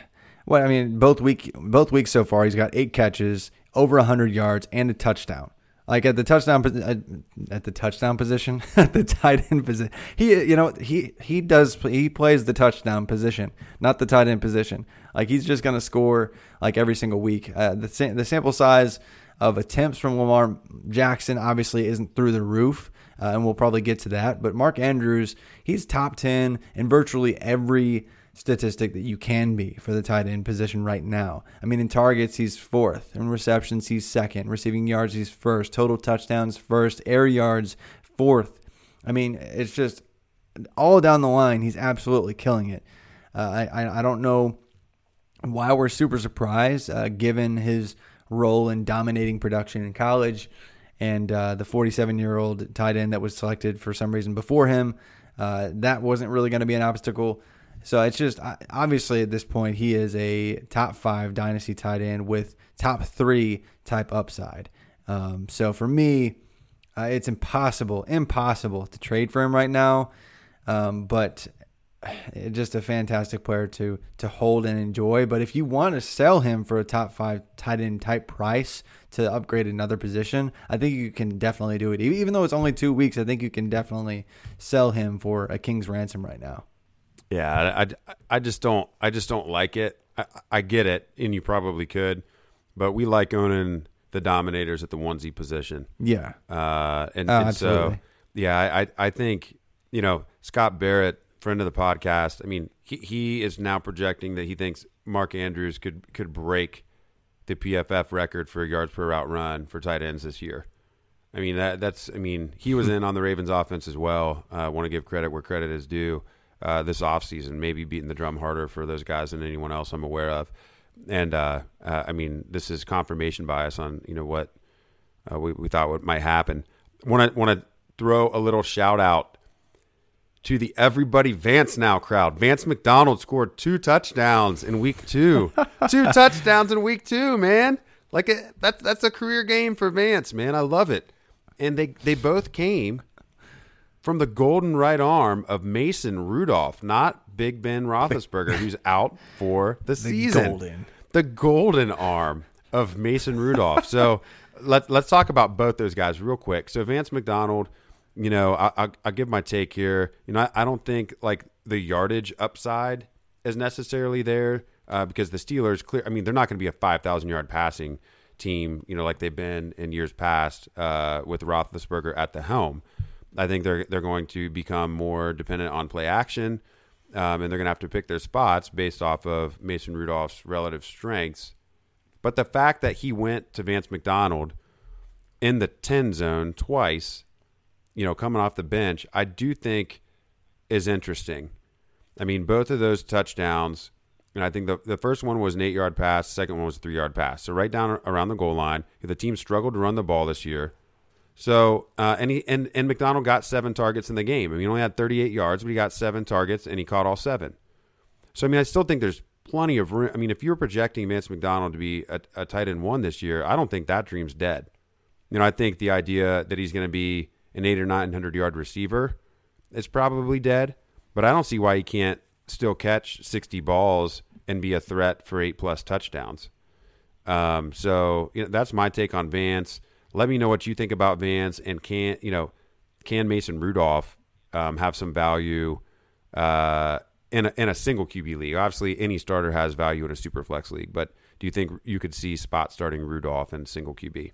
what I mean, both week both weeks so far, he's got eight catches, over hundred yards, and a touchdown. Like at the touchdown uh, at the touchdown position, [LAUGHS] at the tight end position, he you know he he does he plays the touchdown position, not the tight end position. Like he's just gonna score like every single week. Uh, the the sample size of attempts from Lamar Jackson obviously isn't through the roof, uh, and we'll probably get to that. But Mark Andrews, he's top 10 in virtually every statistic that you can be for the tight end position right now. I mean, in targets, he's fourth. In receptions, he's second. Receiving yards, he's first. Total touchdowns, first. Air yards, fourth. I mean, it's just all down the line, he's absolutely killing it. Uh, I, I don't know why we're super surprised, uh, given his role in dominating production in college, and uh, the 47 year old tight end that was selected for some reason before him. Uh, that wasn't really going to be an obstacle. So it's just obviously at this point he is a top five dynasty tight end with top three type upside. Um, so for me, uh, it's impossible, impossible to trade for him right now. Um, but [SIGHS] just a fantastic player to to hold and enjoy. But if you want to sell him for a top five tight end type price to upgrade another position, I think you can definitely do it. Even though it's only two weeks, I think you can definitely sell him for a king's ransom right now. Yeah, I, I just don't I just don't like it. I, I get it, and you probably could, but we like owning the dominators at the onesie position. Yeah, uh, and, oh, and so yeah, I I think you know Scott Barrett, friend of the podcast. I mean, he he is now projecting that he thinks Mark Andrews could could break the PFF record for yards per route run for tight ends this year. I mean that that's I mean he was in on the Ravens offense as well. I uh, want to give credit where credit is due uh, this offseason, maybe beating the drum harder for those guys than anyone else I'm aware of. And uh, uh, I mean, this is confirmation bias on you know what uh, we, we thought what might happen. Want to want to throw a little shout out to the everybody Vance now crowd. Vance McDonald scored two touchdowns in week two. [LAUGHS] two touchdowns in week two, man. Like a, that's that's a career game for Vance, man. I love it. And they they both came from the golden right arm of Mason Rudolph, not Big Ben Roethlisberger, who's [LAUGHS] out for the, the season. Golden. The golden arm of Mason Rudolph. So let, let's talk about both those guys real quick. So Vance McDonald, you know, I, will give my take here. You know, I, I, don't think like the yardage upside is necessarily there uh, because the Steelers, clear. I mean, they're not going to be a five thousand yard passing team, you know, like they've been in years past uh, with Roethlisberger at the helm. I think they're they're going to become more dependent on play action, um, and they're going to have to pick their spots based off of Mason Rudolph's relative strengths. But the fact that he went to Vance McDonald in the ten zone twice, you know, coming off the bench, I do think is interesting. I mean, both of those touchdowns, and I think the the first one was an eight yard pass, second one was a three yard pass. So right down around the goal line, the team struggled to run the ball this year. So uh, and he and, and McDonald got seven targets in the game. I mean, he only had 38 yards, but he got seven targets and he caught all seven. So I mean, I still think there's plenty of room. I mean, if you're projecting Vance McDonald to be a, a tight end one this year, I don't think that dream's dead. You know, I think the idea that he's going to be an eight or nine hundred yard receiver is probably dead. But I don't see why he can't still catch 60 balls and be a threat for eight plus touchdowns. Um, so you know, that's my take on Vance. Let me know what you think about Vance and can you know can Mason Rudolph um, have some value uh, in a, in a single QB league? Obviously, any starter has value in a super flex league, but do you think you could see spot starting Rudolph in single QB?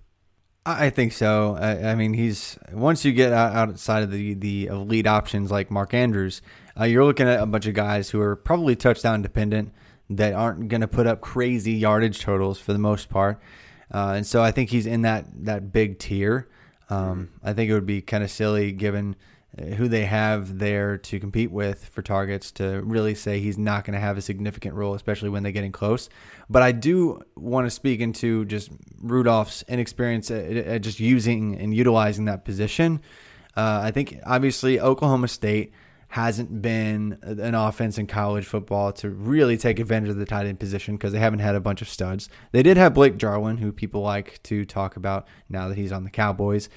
I think so. I, I, mean, he's once you get outside of the the elite options like Mark Andrews, uh, you're looking at a bunch of guys who are probably touchdown dependent that aren't going to put up crazy yardage totals for the most part. Uh, and so I think he's in that that big tier. Um, I think it would be kind of silly given uh, who they have there to compete with for targets to really say he's not going to have a significant role, especially when they're getting close. But I do want to speak into just Rudolph's inexperience at, at just using and utilizing that position. Uh, I think obviously Oklahoma State hasn't been an offense in college football to really take advantage of the tight end position because they haven't had a bunch of studs. They did have Blake Jarwin, who people like to talk about now that he's on the Cowboys.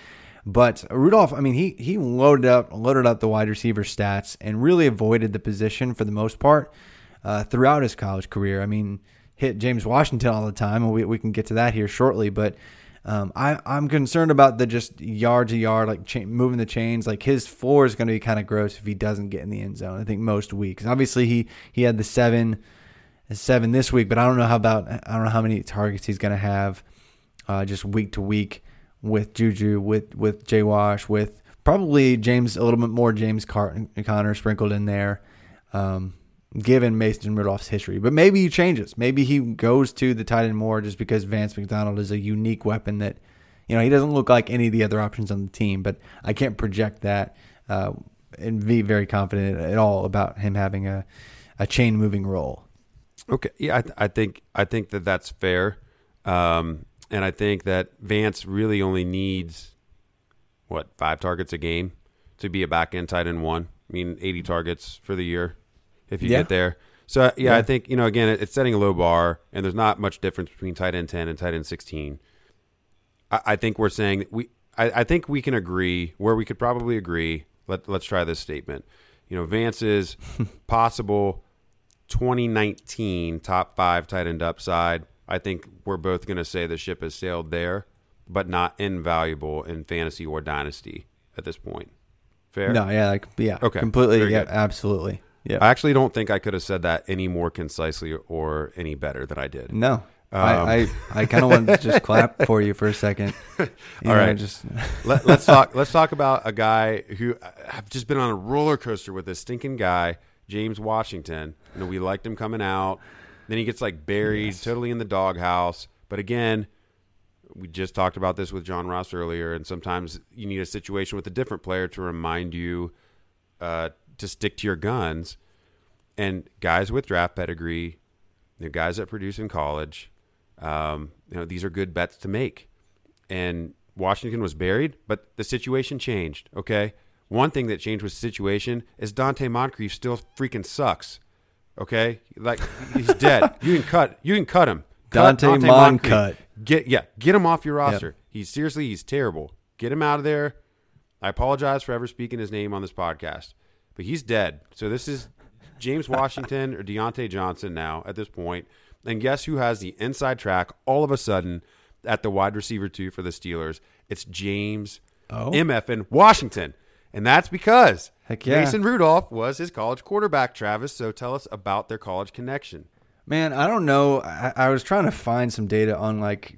But Rudolph, I mean, he he loaded up loaded up the wide receiver stats and really avoided the position for the most part uh, throughout his college career. I mean, hit James Washington all the time, and we we can get to that here shortly. But um, I, I'm concerned about the just yard to yard, like cha- moving the chains. Like his floor is going to be kind of gross if he doesn't get in the end zone. I think most weeks. Obviously, he he had the seven, seven this week, but I don't know how about I don't know how many targets he's going to have, uh, just week to week with Juju, with with Jay Wash, with probably James a little bit more James Car- Conner sprinkled in there. Um, given Mason Rudolph's history. But maybe he changes. Maybe he goes to the tight end more just because Vance McDonald is a unique weapon that, you know, he doesn't look like any of the other options on the team. But I can't project that uh, and be very confident at all about him having a, a chain moving role. Okay, yeah, I, th- I, think I think that that's fair, um, and I think that Vance really only needs what five targets a game to be a back end tight end one. I mean, eighty targets for the year if you yeah. get there. So yeah, yeah, I think you know again it's setting a low bar, and there's not much difference between tight end ten and tight end sixteen. I, I think we're saying we. I, I think we can agree where we could probably agree. Let Let's try this statement. You know, Vance's [LAUGHS] possible 2019 top five tight end upside. I think we're both going to say the ship has sailed there, but not invaluable in fantasy or dynasty at this point. Fair? No, yeah, like, yeah, Okay, completely, very yeah, good. absolutely, yeah. I actually don't think I could have said that any more concisely or any better than I did. no, Um, I, I, I kind of wanted to just clap [LAUGHS] for you for a second. [LAUGHS] You All know, right. just Let, us [LAUGHS] talk. Let's talk about a guy who I've just been on a roller coaster with this stinking guy, James Washington. You know, we liked him coming out. Then he gets like buried, totally in the doghouse. But again, we just talked about this with John Ross earlier, and sometimes you need a situation with a different player to remind you uh, to stick to your guns. And guys with draft pedigree, you know, guys that produce in college, um, you know, these are good bets to make. And Washington was buried, but the situation changed. Okay, one thing that changed with the situation is Donte Moncrief still freaking sucks. Okay, like he's [LAUGHS] dead. You can cut. You can cut him. Cut Donte Moncrief. Moncut. Get yeah, get him off your roster. He's seriously, he's terrible. Get him out of there. I apologize for ever speaking his name on this podcast, but he's dead. So this is James Washington or Diontae Johnson now at this point. And guess who has the inside track all of a sudden at the wide receiver two for the Steelers? It's James Oh. MFN Washington. And that's because Heck yeah. Mason Rudolph was his college quarterback, Travis. So tell us about their college connection. Man, I don't know. I, I was trying to find some data on like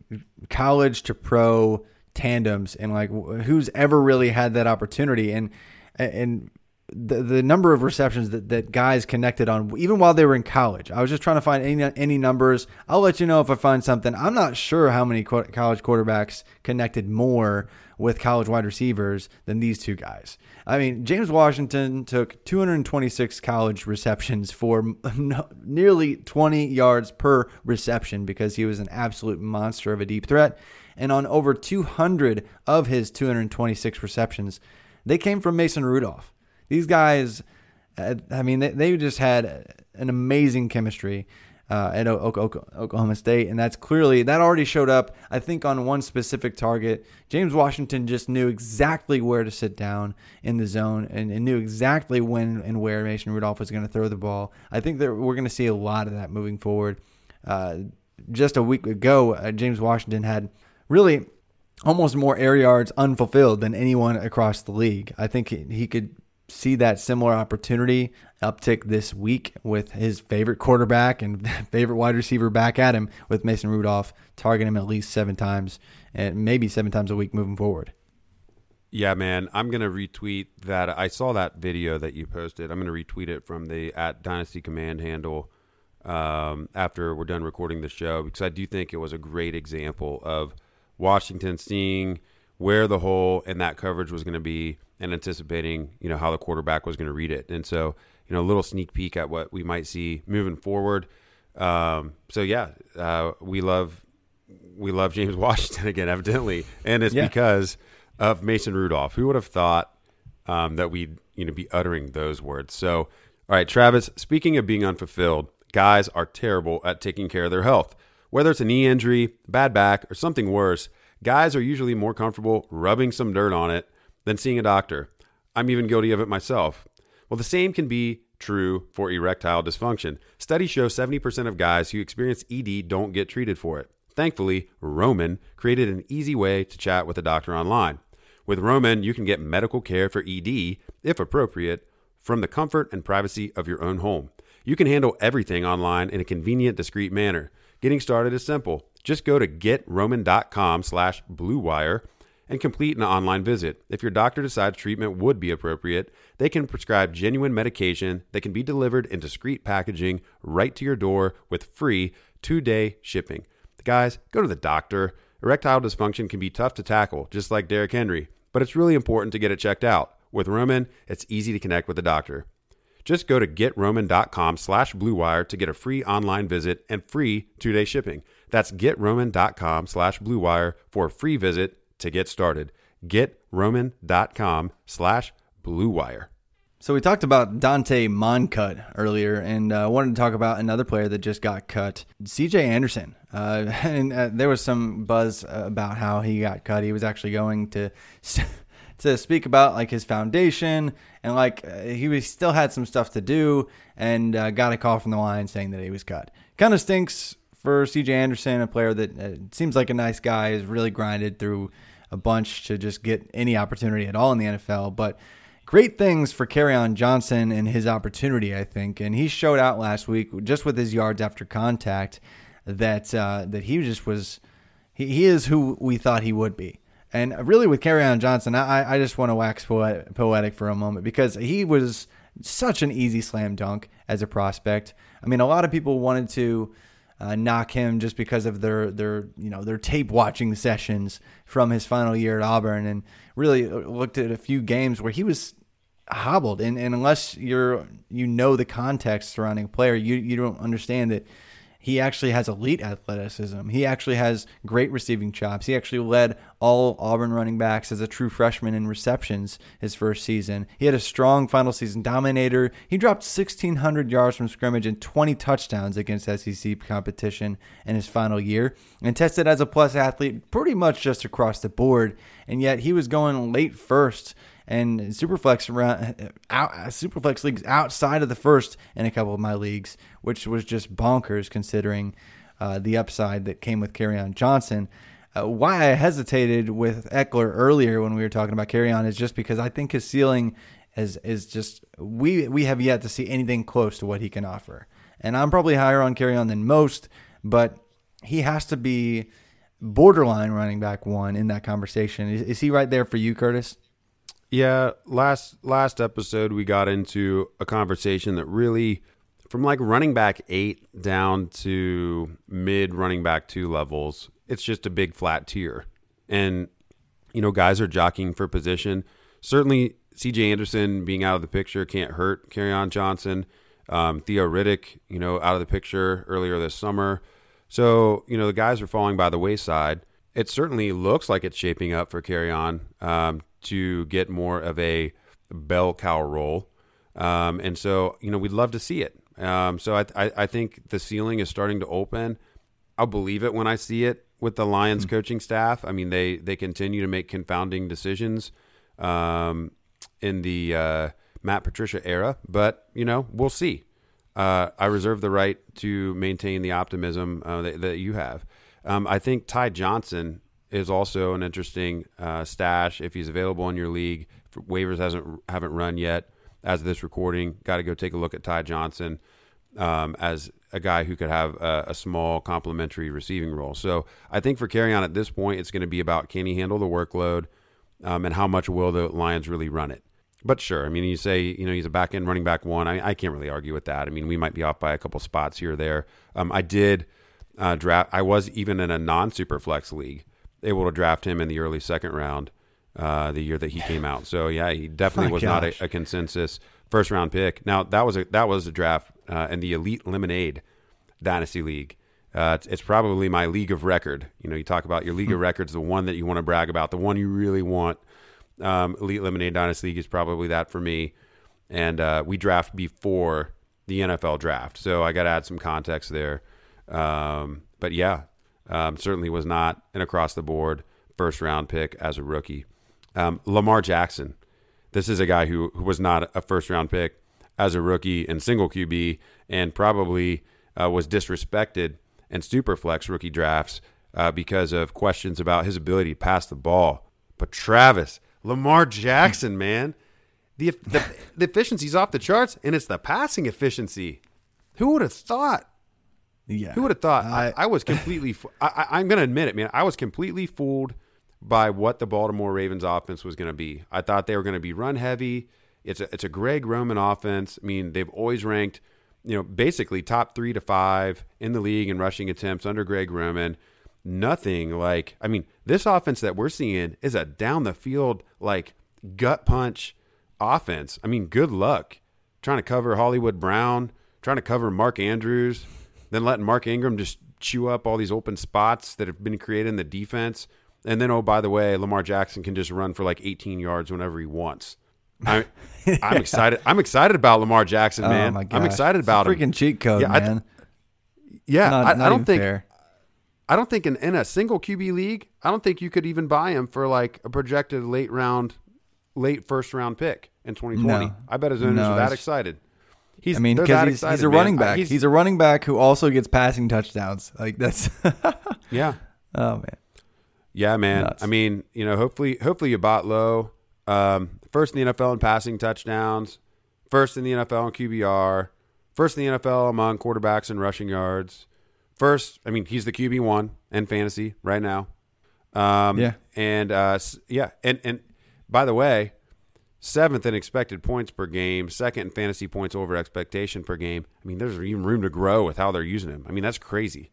college to pro tandems and like wh- who's ever really had that opportunity and and the the number of receptions that, that guys connected on even while they were in college. I was just trying to find any any numbers. I'll let you know if I find something. I'm not sure how many qu- college quarterbacks connected more with college wide receivers than these two guys. I mean, James Washington took 226 college receptions for [LAUGHS] nearly 20 yards per reception because he was an absolute monster of a deep threat. And on over 200 of his 226 receptions, they came from Mason Rudolph. These guys, uh, I mean, they, they just had an amazing chemistry uh, at Oklahoma State, and that's clearly that already showed up. I think on one specific target, James Washington just knew exactly where to sit down in the zone and, and knew exactly when and where Mason Rudolph was going to throw the ball. I think that we're going to see a lot of that moving forward. Uh, just a week ago, uh, James Washington had really almost more air yards unfulfilled than anyone across the league. I think he, he could see that similar opportunity uptick this week with his favorite quarterback and [LAUGHS] favorite wide receiver back at him with Mason Rudolph, targeting him at least seven times and maybe seven times a week moving forward. Yeah, man, I'm gonna retweet that. I saw that video that you posted. I'm gonna retweet it from the at Dynasty Command handle um, after we're done recording the show because I do think it was a great example of Washington seeing where the hole in that coverage was going to be and anticipating, you know, how the quarterback was going to read it. And so, you know, a little sneak peek at what we might see moving forward. Um, so yeah, uh, we love we love James [LAUGHS] Washington again, evidently, and it's Yeah. because of Mason Rudolph. Who would have thought um, that we'd you know be uttering those words? So, all right, Travis. Speaking of being unfulfilled, guys are terrible at taking care of their health. Whether it's a knee injury, bad back, or something worse, guys are usually more comfortable rubbing some dirt on it than seeing a doctor. I'm even guilty of it myself. Well, the same can be true for erectile dysfunction. Studies show 70% of guys who experience ED don't get treated for it. Thankfully, Roman created an easy way to chat with a doctor online. With Roman, you can get medical care for ED, if appropriate, from the comfort and privacy of your own home. You can handle everything online in a convenient, discreet manner. Getting started is simple. Just go to getroman.com slash bluewire and complete an online visit. If your doctor decides treatment would be appropriate, they can prescribe genuine medication that can be delivered in discreet packaging right to your door with free two-day shipping. Guys, go to the doctor. Erectile dysfunction can be tough to tackle, just like Derrick Henry, but it's really important to get it checked out. With Roman, it's easy to connect with a doctor. Just go to getroman.com slash bluewire to get a free online visit and free two-day shipping. That's getroman.com slash bluewire for a free visit to get started. Getroman.com slash bluewire. So we talked about Donte Moncut earlier, and I uh, wanted to talk about another player that just got cut, C.J. Anderson. Uh, [LAUGHS] and uh, there was some buzz about how he got cut. He was actually going to [LAUGHS] to speak about like his foundation and like uh, he was, still had some stuff to do, and uh, got a call from the line saying that he was cut. Kind of stinks for C.J. Anderson, a player that uh, seems like a nice guy, is really grinded through a bunch to just get any opportunity at all in the NFL, but great things for Kerryon Johnson and his opportunity, I think. And he showed out last week just with his yards after contact that uh, that he just was he, he is who we thought he would be. And really, with Kerryon Johnson, I, I just want to wax poet, poetic for a moment because he was such an easy slam dunk as a prospect. I mean, a lot of people wanted to uh, knock him just because of their their you know their tape watching sessions from his final year at Auburn, and really uh, looked at a few games where he was hobbled. And, and unless you're you know the context surrounding a player, you you don't understand that he actually has elite athleticism. He actually has great receiving chops. He actually led all Auburn running backs as a true freshman in receptions his first season. He had a strong final season dominator. He dropped 1,600 yards from scrimmage and 20 touchdowns against SEC competition in his final year and tested as a plus athlete pretty much just across the board. And yet he was going late first and Superflex out Superflex leagues outside of the first in a couple of my leagues, which was just bonkers considering uh, the upside that came with Kerryon Johnson. Uh, why I hesitated with Ekeler earlier when we were talking about Kerryon is just because I think his ceiling is is just we we have yet to see anything close to what he can offer. And I'm probably higher on Kerryon than most, but he has to be borderline running back one in that conversation. Is, is he right there for you, Curtis? Yeah, last last episode we got into a conversation that really from like running back 8 down to mid running back 2 levels, it's just a big flat tier. And you know, guys are jockeying for position. Certainly CJ Anderson being out of the picture can't hurt Kerryon Johnson. Um, Theo Riddick, you know, out of the picture earlier this summer. So, you know, the guys are falling by the wayside. It certainly looks like it's shaping up for Kerryon um, to get more of a bell cow role. Um, and so, you know, we'd love to see it. Um, so I, I, I, think the ceiling is starting to open. I'll believe it when I see it with the Lions mm-hmm. coaching staff. I mean, they, they continue to make confounding decisions um, in the uh, Matt Patricia era, but, you know, we'll see. Uh, I reserve the right to maintain the optimism uh, that, that, you have. Um, I think Ty Johnson is also an interesting uh, stash if he's available in your league. Waivers hasn't haven't run yet as of this recording. Got to go take a look at Ty Johnson um, as a guy who could have a, a, small complementary receiving role. So I think for Kerryon at this point, it's going to be about can he handle the workload um, and how much will the Lions really run it. But sure, I mean, you say you know he's a back end running back one. I, I can't really argue with that. I mean, we might be off by a couple spots here or there. Um, I did uh, draft. I was even in a non super flex league able to draft him in the early second round uh, the year that he came out. So yeah, he definitely [LAUGHS] was gosh. not a, a, consensus first round pick. Now that was a that was a draft uh, in the Elite Lemonade Dynasty League. Uh, it's, it's, probably my league of record. You know, you talk about your league of hmm. records, the one that you want to brag about, the one you really want. Um, Elite Lemonade Dynasty League is probably that for me. And uh, we draft before the NFL draft, so I got to add some context there. Um, but yeah, um, certainly was not an across the board first round pick as a rookie. Um, Lamar Jackson. This is a guy who, who was not a first round pick as a rookie in single QB and probably uh, was disrespected in superflex rookie drafts uh, because of questions about his ability to pass the ball. But Travis, Lamar Jackson, man, the, the, the efficiency's off the charts, and it's the passing efficiency. Who would have thought? Yeah. Who would have thought? I, I was completely. I, I'm going to admit it, man. I was completely fooled by what the Baltimore Ravens offense was going to be. I thought they were going to be run heavy. It's a it's a Greg Roman offense. I mean, they've always ranked, you know, basically top three to five in the league in rushing attempts under Greg Roman. Nothing like. I mean, this offense that we're seeing is a down the field like gut punch offense. I mean, good luck trying to cover Hollywood Brown, trying to cover Mark Andrews then letting Mark Ingram just chew up all these open spots that have been created in the defense. And then, oh, by the way, Lamar Jackson can just run for like 18 yards whenever he wants. I, [LAUGHS] I'm excited. I'm excited about Lamar Jackson, Oh man. my I'm excited It's about a him. freaking cheat code, Yeah, I- man. Yeah, not, I, not I don't think fair. I don't think in, in a single QB league, I don't think you could even buy him for like a projected late round, late first round pick in 2020. No. I bet his owners No, are that it's- excited. He's, I mean, because he's, excited, he's a man. running back. He's, a running back who also gets passing touchdowns. Like that's, [LAUGHS] yeah, oh man, yeah, man. Nuts. I mean, you know, hopefully, hopefully you bought low. Um, first in the NFL in passing touchdowns, first in the NFL in QBR, first in the NFL among quarterbacks and rushing yards. First, I mean, he's the QB one in fantasy right now. Um, Yeah. and uh, yeah, and and by the way, seventh in expected points per game, second in fantasy points over expectation per game. I mean, there's even room to grow with how they're using him. I mean, that's crazy.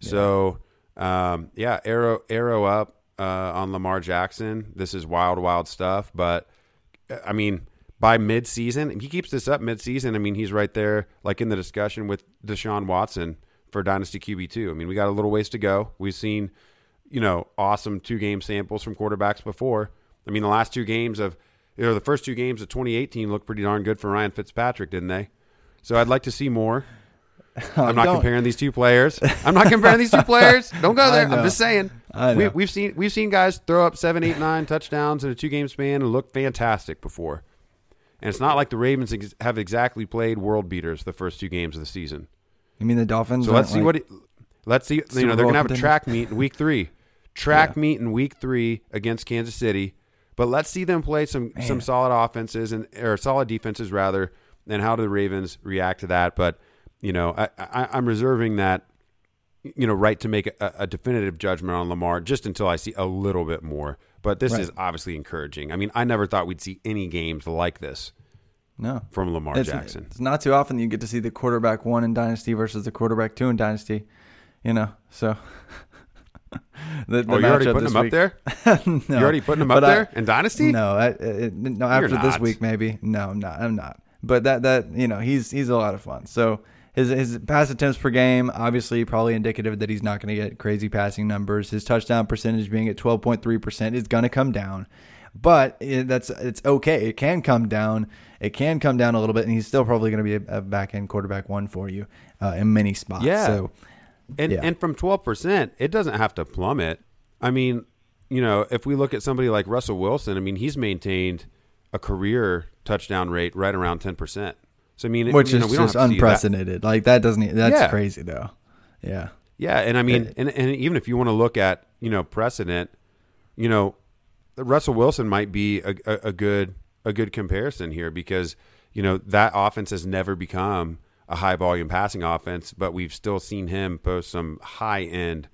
So, um, yeah, arrow arrow up uh, on Lamar Jackson. This is wild, wild stuff. But I mean, by mid-season, he keeps this up mid-season, I mean, he's right there, like in the discussion with Deshaun Watson for Dynasty QB two. I mean, we got a little ways to go. We've seen, you know, awesome two-game samples from quarterbacks before. I mean, the last two games of, you know, the first two games of 2018 looked pretty darn good for Ryan Fitzpatrick, didn't they? So I'd like to see more. [LAUGHS] I'm not Don't- comparing these two players. I'm not comparing these two [LAUGHS] players. Don't go there. I'm just saying. We, we've seen we've seen guys throw up seven, eight, nine touchdowns in a two game span and look fantastic before. And it's not like the Ravens ex- have exactly played world beaters the first two games of the season. You mean the Dolphins? So let's see aren't, what it, let's see. Super You know they're gonna have a track meet in week three, track [LAUGHS] Yeah. meet in week three against Kansas City. But let's see them play some some solid offenses and or solid defenses rather. And how do the Ravens react to that? But you know, I, I, I'm reserving that you know right to make a, a definitive judgment on Lamar just until I see a little bit more. But this Right. is obviously encouraging. I mean, I never thought we'd see any games like this no. from Lamar It's, Jackson. it's not too often you get to see the quarterback one in Dynasty versus the quarterback two in Dynasty. You know, so [LAUGHS] [LAUGHS] the, the Oh, you're already putting him up there? [LAUGHS] no, You're already putting him up I- there in Dynasty? No, I, no. After this not. week, maybe. No, I'm not. I'm not. But that that you know, he's he's a lot of fun. So his his pass attempts per game, obviously, probably indicative that he's not going to get crazy passing numbers. His touchdown percentage being at 12.3 percent is going to come down, but it, that's it's okay. It can come down. It can come down a little bit, and he's still probably going to be a, a back end quarterback one for you uh, in many spots. Yeah. So And Yeah. and from twelve percent, it doesn't have to plummet. I mean, you know, if we look at somebody like Russell Wilson, I mean, he's maintained a career touchdown rate right around ten percent. So I mean, which you know, is we just see that. unprecedented. Like that doesn't. That's Yeah. crazy though. Yeah. Yeah, and I mean, and, and even if you want to look at you know precedent, you know, Russell Wilson might be a, a, a good a good comparison here because you know that offense has never become a high volume passing offense, but we've still seen him post some high end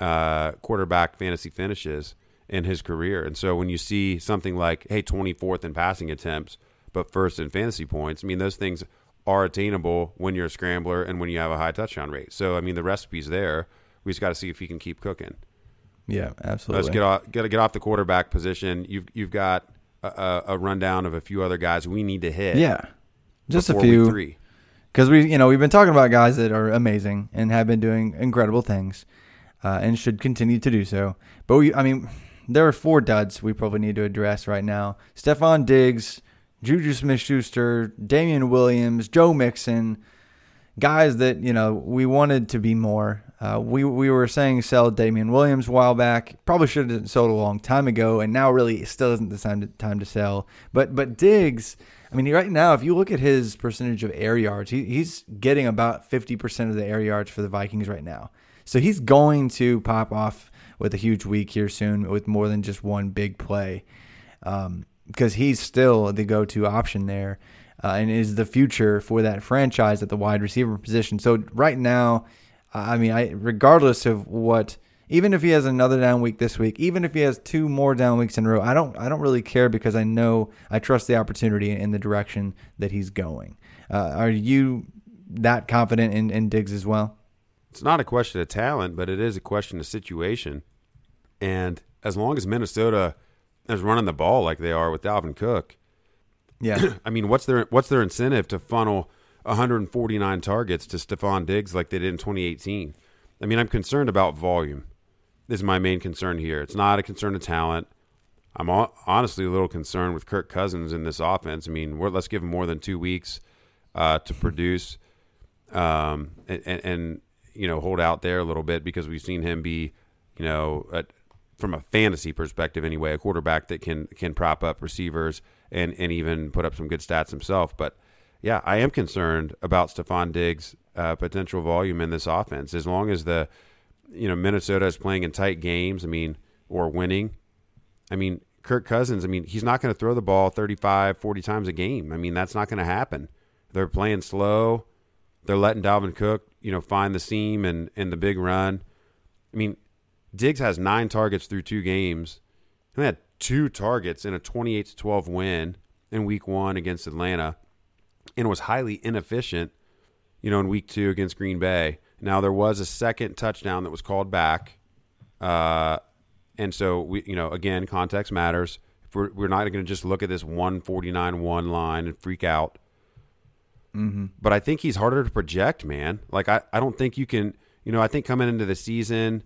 uh, quarterback fantasy finishes in his career. And so when you see something like hey, twenty fourth in passing attempts, but first in fantasy points, I mean those things are attainable when you're a scrambler and when you have a high touchdown rate. So I mean the recipe's there. We just got to see if he can keep cooking. Yeah. Absolutely. Let's get off get, get off the quarterback position. You've you've got a, a, rundown of a few other guys we need to hit. Yeah. Just a few. three. Because we you know we've been talking about guys that are amazing and have been doing incredible things uh, and should continue to do so but we i mean there are four duds we probably need to address right now Stefon diggs juju smith-schuster damien williams joe mixon guys that you know we wanted to be more uh, we we were saying sell Damien Williams a while back. Probably should have sold a long time ago, and now really still isn't the time to, time to sell. But but Diggs, I mean, right now if you look at his percentage of air yards, he, he's getting about fifty percent of the air yards for the Vikings right now. So he's going to pop off with a huge week here soon with more than just one big play, um, because he's still the go-to option there. Uh, and is the future for that franchise at the wide receiver position. So right now, I mean, I regardless of what, even if he has another down week this week, even if he has two more down weeks in a row, I don't, I don't really care because I know I trust the opportunity in the direction that he's going. Uh, are you that confident in, in Diggs as well? It's not a question of talent, but it is a question of situation. And as long as Minnesota is running the ball like they are with Dalvin Cook, Yeah, [CLEARS THROAT] I mean, what's their what's their incentive to funnel 149 targets to Stefon Diggs like they did in 2018? I mean, I'm concerned about volume. Is my main concern here. It's not a concern of talent. I'm honestly a little concerned with Kirk Cousins in this offense. I mean, let's give him more than two weeks uh, to produce um, and, and, and, you know hold out there a little bit because we've seen him be, you know, a, from a fantasy perspective anyway, a quarterback that can can prop up receivers and and even put up some good stats himself. But yeah, I am concerned about Stefon Diggs' uh, potential volume in this offense. As long as the you know Minnesota is playing in tight games, I mean, or winning I mean, Kirk Cousins, I mean, he's not going to throw the ball 35, 40 times a game. I mean, that's not going to happen. They're playing slow. They're letting Dalvin Cook, you know, find the seam and, and the big run. I mean, Diggs has nine targets through two games. He had two targets in a 28 to 12 win in week one against Atlanta and was highly inefficient, you know, in week two against Green Bay. Now, there was a second touchdown that was called back. Uh, and so we, you know, again, context matters. If we're, we're not going to just look at this 149 one line and freak out. Mm-hmm. But I think he's harder to project, man. Like I, I don't think you can, you know, I think coming into the season,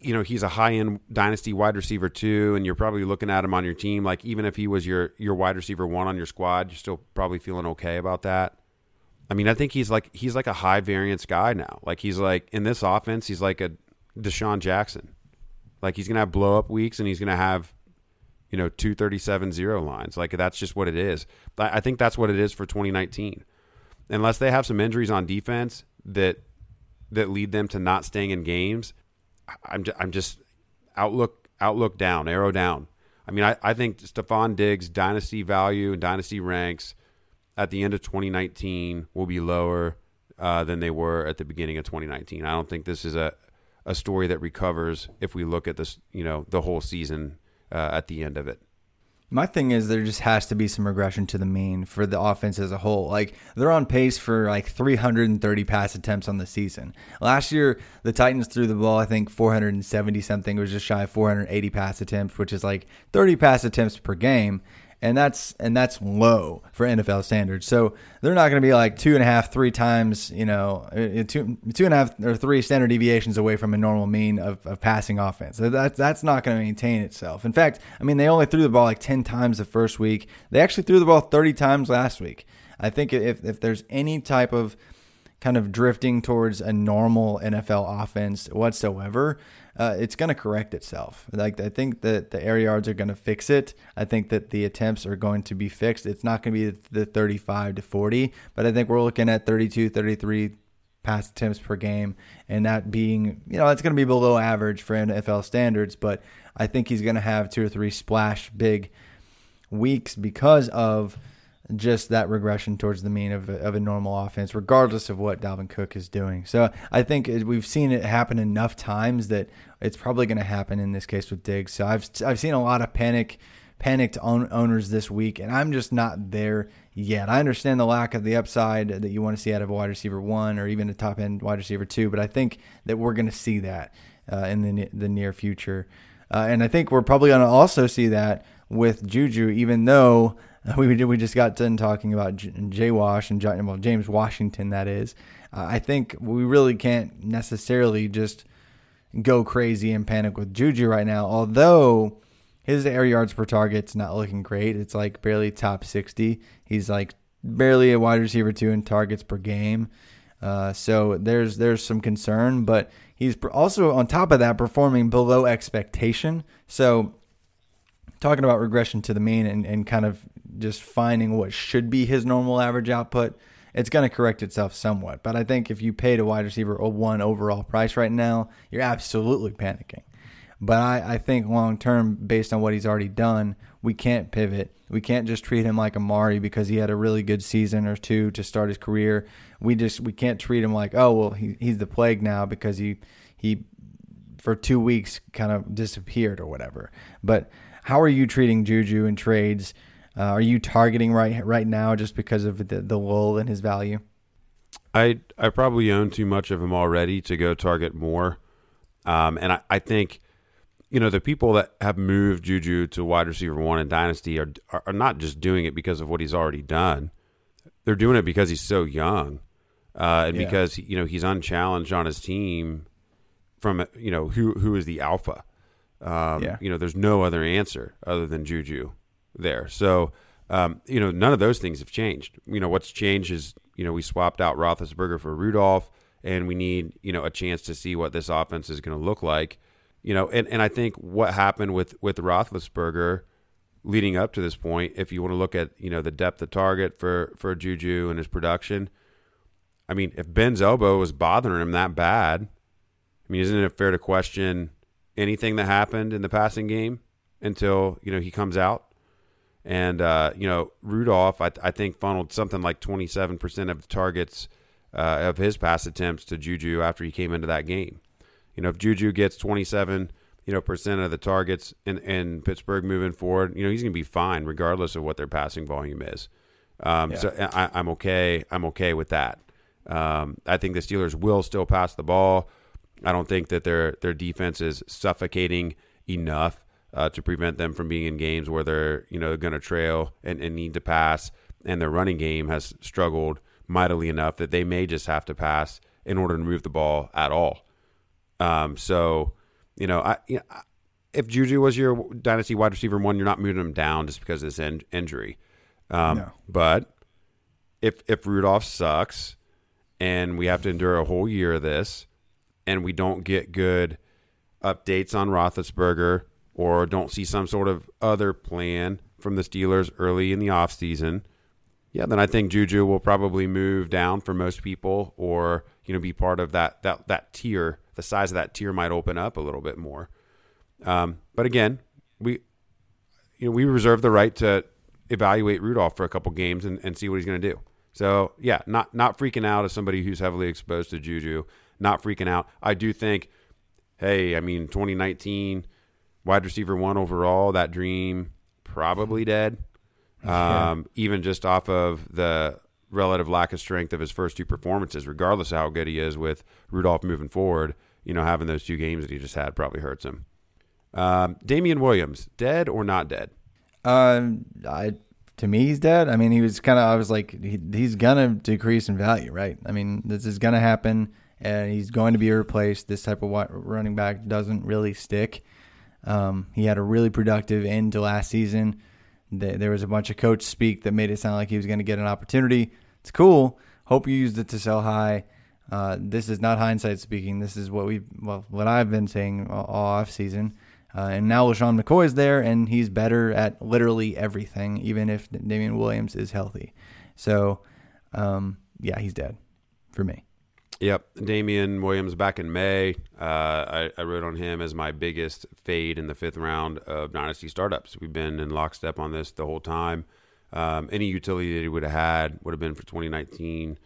you know, he's a high end dynasty wide receiver too, and you're probably looking at him on your team. Like even if he was your your wide receiver one on your squad, you're still probably feeling okay about that. I mean, I think he's like he's like a high variance guy now. Like he's like in this offense, he's like a DeSean Jackson. Like he's gonna have blow up weeks, and he's gonna have, you know, two thirty seven zero lines. Like that's just what it is. I think that's what it is for 2019. Unless they have some injuries on defense that that lead them to not staying in games, I'm just, I'm just outlook outlook down, arrow down. I mean, I, I think Stefon Diggs' dynasty value and dynasty ranks at the end of 2019 will be lower uh, than they were at the beginning of 2019. I don't think this is a, a story that recovers if we look at this, you know, the whole season uh, at the end of it. My thing is there just has to be some regression to the mean for the offense as a whole. Like they're on pace for like 330 pass attempts on the season. Last year the Titans threw the ball I think 470 something. It was just shy of 480 pass attempts, which is like 30 pass attempts per game and that's and that's low for NFL standards. So they're not going to be like two and a half, three times, you know, uh, uh, two two and a half or three standard deviations away from a normal mean of, of passing offense. That that's not going to maintain itself. In fact, I mean, they only threw the ball like ten times the first week. They actually threw the ball thirty times last week. I think if if there's any type of kind of drifting towards a normal NFL offense whatsoever, uh, it's going to correct itself. Like I think that the air yards are going to fix it. I think that the attempts are going to be fixed. It's not going to be the 35 to 40, but I think we're looking at 32, 33 pass attempts per game, and that being, you know, it's going to be below average for NFL standards. But I think he's going to have two or three splash big weeks because of just that regression towards the mean of a, of a normal offense, regardless of what Dalvin Cook is doing. So I think we've seen it happen enough times that it's probably going to happen in this case with Diggs. So I've I've seen a lot of panic panicked own, owners this week, and I'm just not there yet. I understand the lack of the upside that you want to see out of a wide receiver one or even a top end wide receiver two, but I think that we're going to see that uh, in the the near future, uh, and I think we're probably going to also see that with Juju, even though [LAUGHS] we we just got done talking about Jay Wash and well, James Washington. That is, uh, I think we really can't necessarily just go crazy and panic with Juju right now. Although his air yards per target's not looking great. It's like barely top sixty. He's like barely a wide receiver two in targets per game. Uh, so there's there's some concern, but he's also on top of that performing below expectation. So talking about regression to the mean and, and kind of just finding what should be his normal average output, it's going to correct itself somewhat. But I think if you paid a wide receiver a one overall price right now, you're absolutely panicking. But I, I think long term, based on what he's already done, we can't pivot. We can't just treat him like Amari because he had a really good season or two to start his career. We just we can't treat him like oh well he, he's the plague now because he he for two weeks kind of disappeared or whatever. But how are you treating Juju in trades? Uh, are you targeting right right now just because of the, the lull in his value? I I probably own too much of him already to go target more, um, and I, I think you know the people that have moved Juju to wide receiver one in Dynasty are are not just doing it because of what he's already done. They're doing it because he's so young, uh, and yeah. because you know he's unchallenged on his team from you know who who is the alpha. Um, Yeah. You know, there's no other answer other than Juju there. So, um, you know, none of those things have changed. You know, what's changed is, you know, we swapped out Roethlisberger for Rudolph, and we need, you know, a chance to see what this offense is going to look like. You know, and, and I think what happened with, with Roethlisberger leading up to this point, if you want to look at, you know, the depth of target for, for Juju and his production, I mean, if Ben's elbow was bothering him that bad, I mean, isn't it fair to question anything that happened in the passing game until you know he comes out? And uh, you know, Rudolph, I, I think funneled something like twenty seven percent of the targets uh, of his pass attempts to Juju after he came into that game. You know, if Juju gets twenty seven, you know, percent of the targets in, in Pittsburgh moving forward, you know, he's going to be fine regardless of what their passing volume is. Um, Yeah. So I, I'm okay. I'm okay with that. Um, I think the Steelers will still pass the ball. I don't think that their their defense is suffocating enough uh, to prevent them from being in games where they're you know going to trail and, and need to pass, and their running game has struggled mightily enough that they may just have to pass in order to move the ball at all. Um, so you know, I, you know, if Juju was your dynasty wide receiver one, you're not moving him down just because of this in- injury. Um, No. But if if Rudolph sucks and we have to endure a whole year of this, and we don't get good updates on Roethlisberger or don't see some sort of other plan from the Steelers early in the offseason, yeah, then I think Juju will probably move down for most people or, you know, be part of that that that tier. The size of that tier might open up a little bit more. Um, but again, we you know, we reserve the right to evaluate Rudolph for a couple games and, and see what he's going to do. So yeah, not not freaking out as somebody who's heavily exposed to Juju. Not freaking out. I do think, hey, I mean, 2019 wide receiver one overall, that dream probably dead. Yeah. Um, even just off of the relative lack of strength of his first two performances, regardless of how good he is with Rudolph moving forward, you know, having those two games that he just had probably hurts him. Um, Damien Williams, dead or not dead? Um, I to me he's dead. I mean, he was kind of. I was like, he, he's gonna decrease in value, right? I mean, this is gonna happen, and he's going to be replaced. This type of running back doesn't really stick. Um, he had a really productive end to last season. There was a bunch of coach speak that made it sound like he was going to get an opportunity. It's cool. Hope you used it to sell high. Uh, this is not hindsight speaking. This is what we well, what I've been saying all, off season. Uh, and now LeSean McCoy is there, and he's better at literally everything, even if Damien Williams is healthy. So, um, yeah, he's dead for me. Yep, Damien Williams back in May. Uh, I, I wrote on him as my biggest fade in the fifth round of Dynasty startups. We've been in lockstep on this the whole time. Um, any utility that he would have had would have been for 2019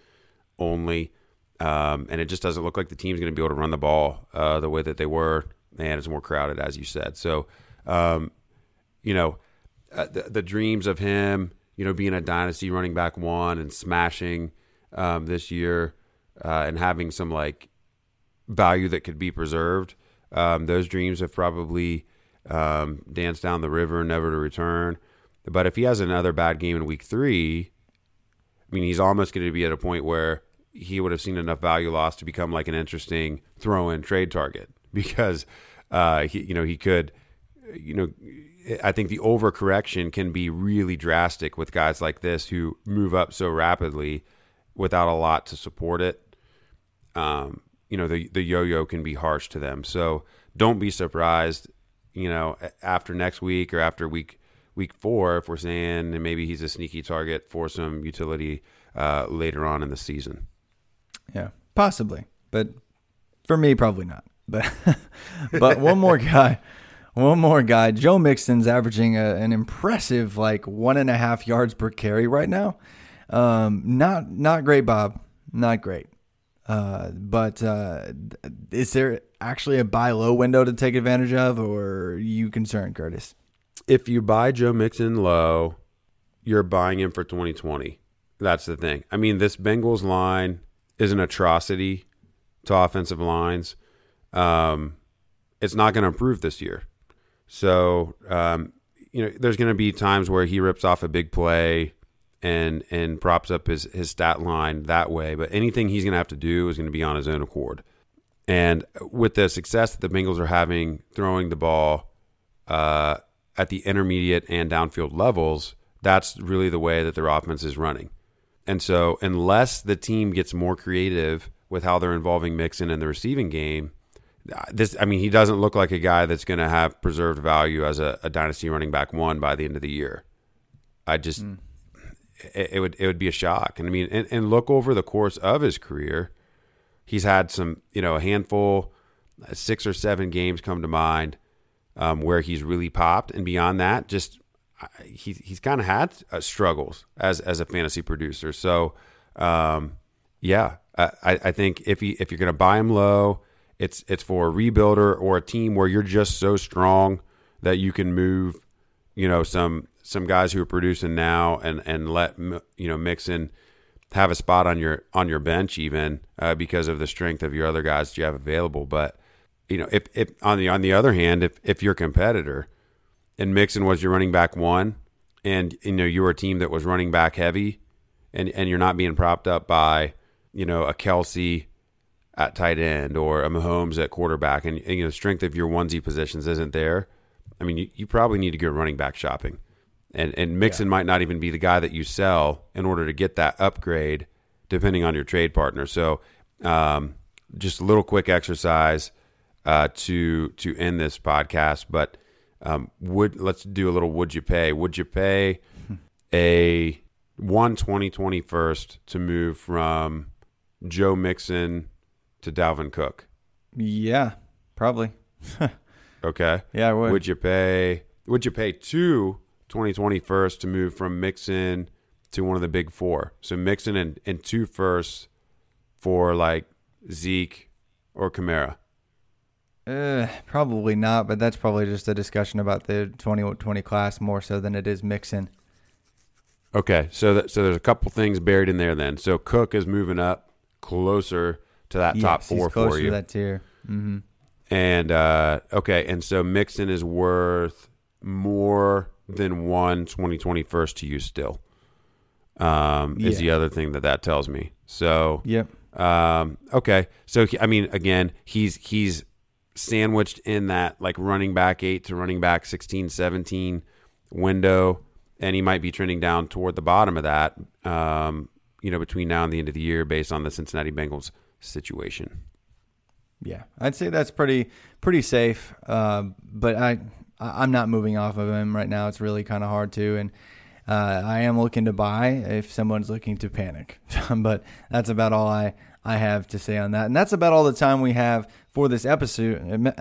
only. Um, and it just doesn't look like the team's going to be able to run the ball uh, the way that they were. And it's more crowded, as you said. So, um, you know, uh, the, the dreams of him, you know, being a dynasty running back one and smashing um, this year uh, and having some like value that could be preserved. Um, those dreams have probably um, danced down the river, never to return. But if he has another bad game in week three, I mean, he's almost going to be at a point where he would have seen enough value loss to become like an interesting throw-in trade target [LAUGHS] because uh, he, you know, he could, you know, I think the overcorrection can be really drastic with guys like this who move up so rapidly without a lot to support it. Um, you know, the the yo-yo can be harsh to them. So don't be surprised, you know, after next week or after week week four if we're saying that maybe he's a sneaky target for some utility uh, later on in the season. Yeah, possibly, but for me, probably not. [LAUGHS] But but one more guy, one more guy. Joe Mixon's averaging a, an impressive like one and a half yards per carry right now. Um, not not great, Bob. Not great. Uh, but uh, is there actually a buy low window to take advantage of, or are you concerned, Curtis? If you buy Joe Mixon low, you're buying him for 2020. That's the thing. I mean, this Bengals line is an atrocity to offensive lines. Um, it's not going to improve this year. So, um, you know, there's going to be times where he rips off a big play and and props up his his stat line that way. But anything he's going to have to do is going to be on his own accord. And with the success that the Bengals are having throwing the ball, uh, at the intermediate and downfield levels, that's really the way that their offense is running. And so, unless the team gets more creative with how they're involving Mixon in the receiving game, uh, this I mean, he doesn't look like a guy that's going to have preserved value as a, a, dynasty running back one by the end of the year. I just mm. It, it, would it would be a shock. And I mean, and, and look over the course of his career, he's had some you know a handful, uh, six or seven games come to mind um, where he's really popped, and beyond that, just he, he's kind of had uh, struggles as as a fantasy producer. So, um, yeah, I, I think if he if you're going to buy him low, it's it's for a rebuilder or a team where you're just so strong that you can move, you know, some some guys who are producing now and and let you know Mixon have a spot on your on your bench even uh, because of the strength of your other guys that you have available. But you know, if if on the on the other hand, if if your competitor and Mixon was your running back one, and you know you were a team that was running back heavy, and and you're not being propped up by you know a Kelce at tight end or a Mahomes at quarterback, and, and you know the strength of your onesie positions isn't there. I mean, you, you probably need to go running back shopping, and and Mixon yeah. might not even be the guy that you sell in order to get that upgrade, depending on your trade partner. So, um, just a little quick exercise uh, to to end this podcast, but um, would let's do a little. Would you pay? Would you pay a one twenty twenty first to move from Joe Mixon to Dalvin Cook? Yeah, probably. [LAUGHS] okay. Yeah, I would. Would you pay? Would you pay two 2020 first to move from Mixon to one of the big four? So Mixon and, and two firsts for like Zeke or Kamara. Uh, probably not, but that's probably just a discussion about the 2020 class more so than it is Mixon. Okay, so that, so there's a couple things buried in there then. So Cook is moving up closer to that yes, top four for you. To that tier. Mm-hmm. And uh, okay, and so Mixon is worth more than one 2020 first to you still. Um, yeah. is the other thing that that tells me. So yep. Um, okay, so I mean, again, he's he's sandwiched in that like running back 8 to running back 16 17 window and he might be trending down toward the bottom of that um, you know between now and the end of the year based on the Cincinnati Bengals situation. Yeah, I'd say that's pretty pretty safe. Uh, but I I'm not moving off of him right now. It's really kind of hard to, and uh, I am looking to buy if someone's looking to panic. [LAUGHS] but that's about all I I have to say on that, and that's about all the time we have for this episode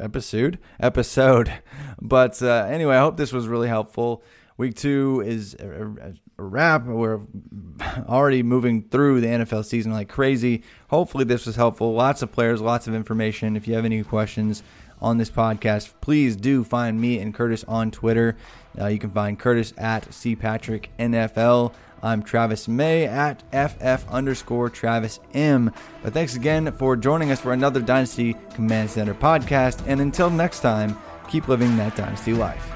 episode episode. [LAUGHS] But uh, anyway, I hope this was really helpful. Week two is a, a wrap. We're [LAUGHS] already moving through the NFL season like crazy. Hopefully, this was helpful. Lots of players, lots of information. If you have any questions on this podcast, please do find me and Curtis on Twitter. Uh, you can find Curtis at cpatricknfl. I'm Travis May at FF underscore Travis M. But thanks again for joining us for another Dynasty Command Center podcast. And until next time, keep living that Dynasty life.